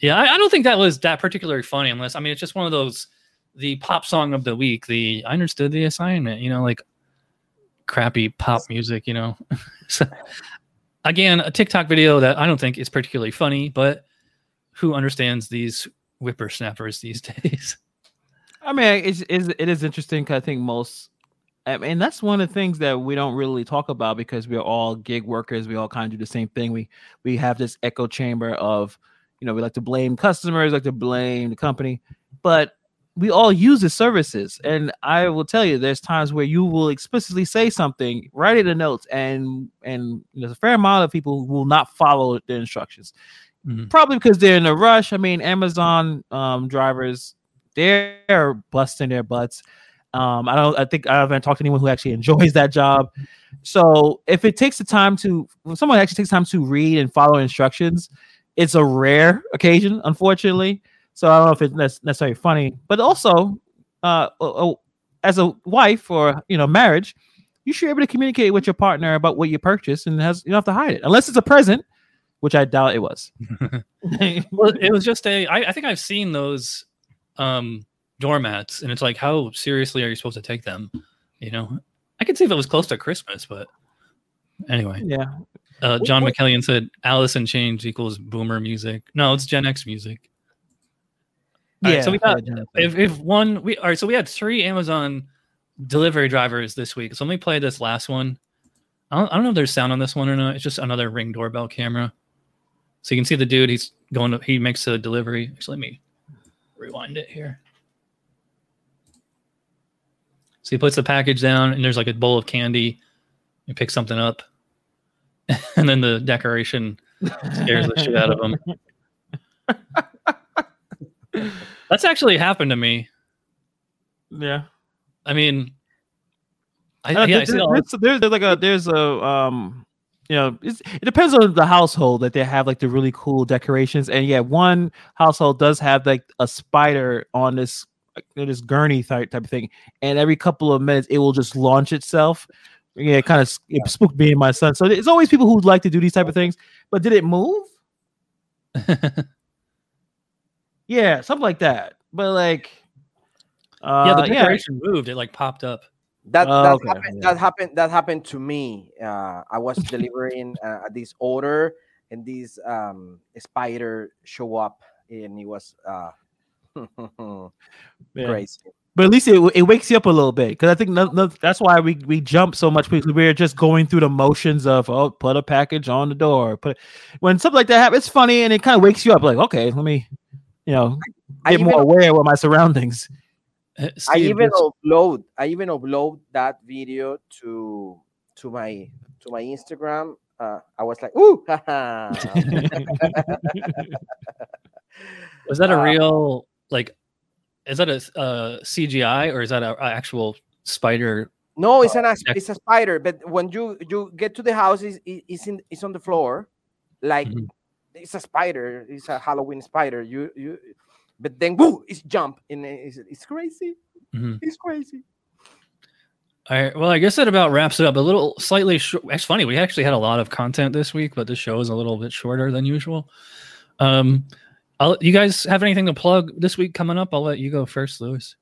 yeah, I, I don't think that was that particularly funny. Unless I mean, it's just one of those the pop song of the week. The I understood the assignment. You know, like crappy pop music. You know, so, again, a TikTok video that I don't think is particularly funny, but who understands these whippersnappers these days? I mean, it's, it's it is interesting. 'cause I think most, I mean, that's one of the things that we don't really talk about because we're all gig workers. We all kind of do the same thing. We we have this echo chamber of, you know, we like to blame customers, like to blame the company, but we all use the services. And I will tell you, there's times where you will explicitly say something, write it in notes, and and there's a fair amount of people who will not follow the instructions probably because they're in a rush. I mean, Amazon um, drivers, they're busting their butts. Um, I don't. I think I haven't talked to anyone who actually enjoys that job. So if it takes the time to, when someone actually takes time to read and follow instructions, it's a rare occasion, unfortunately. So I don't know if it's necessarily funny, but also, uh, as a wife or you know marriage, you should be able to communicate with your partner about what you purchased, and has you don't have to hide it unless it's a present, which I doubt it was. well, it was just a. I, I think I've seen those um, doormats, and it's like, how seriously are you supposed to take them? You know, I could see if it was close to Christmas, but anyway. Yeah. Uh, John McKellion said Alice in Chains equals boomer music. No, it's Gen X music. All right, so we got yeah, if, if one we all right, so we had three Amazon delivery drivers this week. So let me play this last one. I don't, I don't know if there's sound on this one or not. It's just another ring doorbell camera. So you can see the dude. He's going to he makes a delivery. Actually, let me rewind it here. So he puts the package down, and there's like a bowl of candy. He picks something up, and then the decoration scares the shit out of him. That's actually happened to me. Yeah. I mean, I, Uh, yeah, I there- see all- there's, there's, there's like a there's a um you know it's, it depends on the household that they have like the really cool decorations. And yeah one household does have like a spider on this this gurney type type of thing. And every couple of minutes it will just launch itself. Yeah it kind of it spooked me and my son. So it's always people who like to do these type of things. But did it move yeah something like that but like uh, yeah, the decoration moved. It like popped up. That Oh, that okay, happened. yeah. That happened. That happened to me. Uh, I was delivering uh, this order, and this um, spider show up, and it was uh, Yeah. crazy. But at least it, it wakes you up a little bit because I think no, no, that's why we, we jump so much because we're just going through the motions of oh put a package on the door put when something like that happens it's funny and it kind of wakes you up like okay let me you know I get more even- aware of my surroundings. I even upload. I even upload that video to to my to my Instagram. Uh, I was like, ooh, was that a uh, real like? Is that a uh, CGI or is that a, a actual spider? No, it's an it's a spider, but when you you get to the house, it's, it's in it's on the floor, like Mhm. It's a spider. It's a Halloween spider. You you, but then woo, it's jump and it's, it's crazy. Mhm. It's crazy. All right. Well, I guess that about wraps it up. A little slightly short. It's funny. We actually had a lot of content this week, but the show is a little bit shorter than usual. Um, I'll, you guys have anything to plug this week coming up? I'll let you go first, Luis.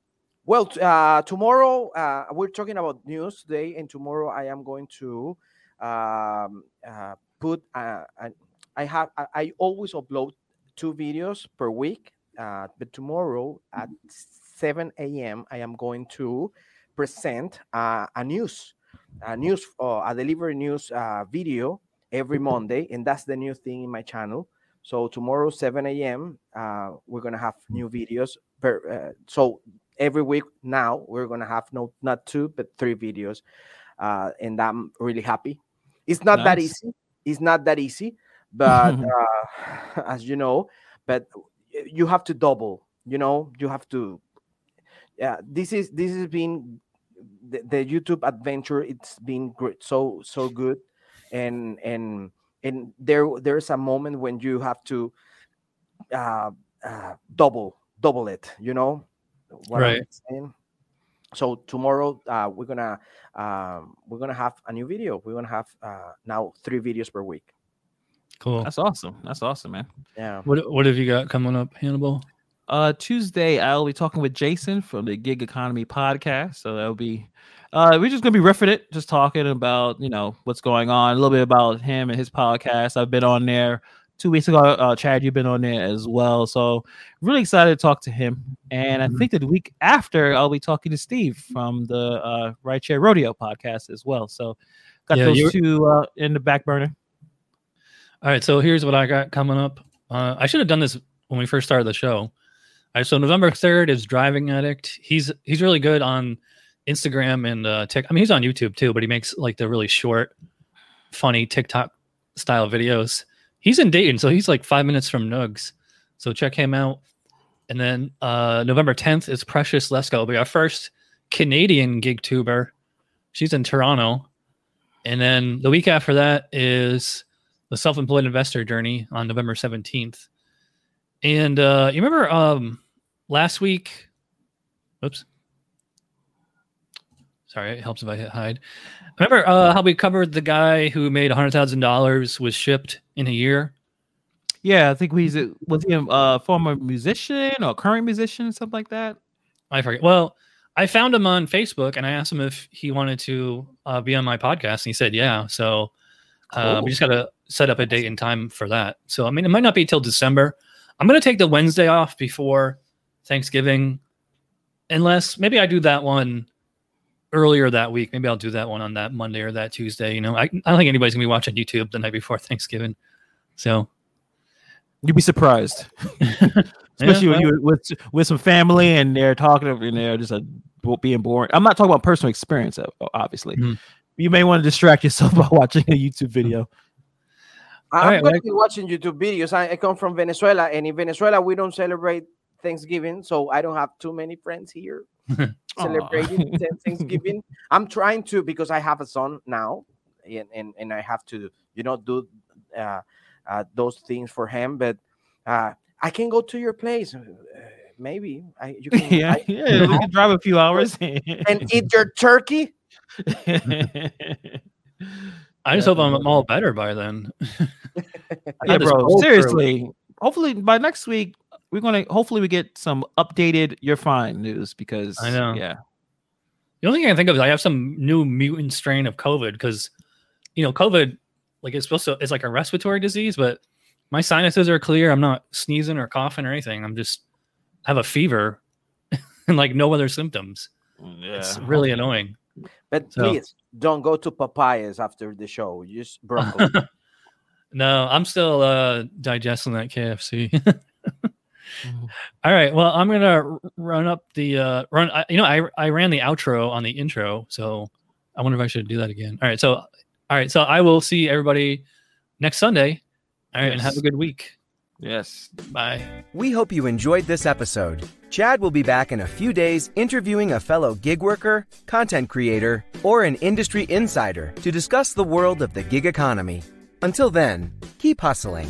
Well, t- uh, tomorrow uh, we're talking about news today, and tomorrow I am going to um, uh, put. Uh, an- I have. I, I always upload two videos per week, uh, but tomorrow at 7 a.m. I am going to present uh, a news, a news, uh, a delivery news uh, video every Monday, and that's the new thing in my channel. So tomorrow, 7 a.m., uh, we're gonna have new videos. Per, uh, so every week now we're gonna have no not two but three videos, uh, and I'm really happy. It's not that easy. It's not that easy, but uh, as you know, but you have to double. You know, you have to. Yeah, this is this has been the, the YouTube adventure it's been great, so so good, and and and there there's a moment when you have to uh, uh, double double it. You know what I'm Right. saying? So tomorrow uh, we're gonna um, we're gonna have a new video. We're gonna have uh, now three videos per week. Cool. That's awesome. That's awesome, man. Yeah. What What have you got coming up, Hannibal? Uh, Tuesday, I'll be talking with Jason from the Gig Economy podcast. So that'll be, uh, we're just gonna be riffing it, just talking about you know what's going on, a little bit about him and his podcast. I've been on there two weeks ago. Uh, Chad, you've been on there as well. So really excited to talk to him. And I think that the week after, I'll be talking to Steve from the uh, Rideshare Rodeo podcast as well. So got Yeah, those two uh, in the back burner. All right, so here's what I got coming up. Uh, I should have done this when we first started the show. All right, so November third is Driving Addict. He's he's really good on Instagram and uh, Tik. I mean, he's on YouTube too, but he makes like the really short, funny TikTok style videos. He's in Dayton, so he's like five minutes from Nugs. So check him out. And then uh, November 10th is Precious Lesko. It'll be our first Canadian gig tuber. She's in Toronto. And then the week after that is the self-employed investor journey on November 17th. And uh, you remember um, last week? Oops. Sorry, it helps if I hit hide. Remember uh, how we covered the guy who made $100,000 was Shipt in a year? Yeah, I think he's a, was he a uh, former musician or current musician, something like that. I forget. Well, I found him on Facebook and I asked him if he wanted to uh, be on my podcast, and he said yeah. So uh, Cool. we just got to set up a date and time for that. So I mean, it might not be till December. I'm gonna take the Wednesday off before Thanksgiving, unless maybe I do that one earlier that week. Maybe I'll do that one on that Monday or that Tuesday. You know, I, I don't think anybody's gonna be watching YouTube the night before Thanksgiving. So You'd be surprised, especially when well- you're with with some family and they're talking and they're just uh, being boring. I'm not talking about personal experience, obviously. Mm-hmm. You may want to distract yourself by watching a YouTube video. I'm All right, going Mike. to be watching YouTube videos. I, I come from Venezuela, and in Venezuela we don't celebrate Thanksgiving, so I don't have too many friends here celebrating Thanksgiving. I'm trying to because I have a son now, and and, and I have to you know do uh, uh, those things for him. But uh, I can go to your place, uh, maybe. I you can yeah, I- yeah, we can drive a few hours and eat your turkey. I just hope I'm, all better by then. Yeah, bro. Seriously. Hopefully by next week we're gonna hopefully we get some updated you're fine news because I know. yeah. The only thing I can think of is I have some new mutant strain of COVID because, you know, COVID, like it's supposed to, it's like a respiratory disease, but my sinuses are clear. I'm not sneezing or coughing or anything. I'm just have a fever and like no other symptoms. Mm, yeah. It's really annoying. But So- please don't go to papayas after the show. Just broccoli. No, I'm still uh digesting that KFC. All right. Well, I'm gonna run up the uh run. I, you know, I I ran the outro on the intro, so I wonder if I should do that again. All right. So, all right. So I will see everybody next Sunday. All right, and have a good week. Yes. Bye. We hope you enjoyed this episode. Chad will be back in a few days interviewing a fellow gig worker, content creator, or an industry insider to discuss the world of the gig economy. Until then, keep hustling.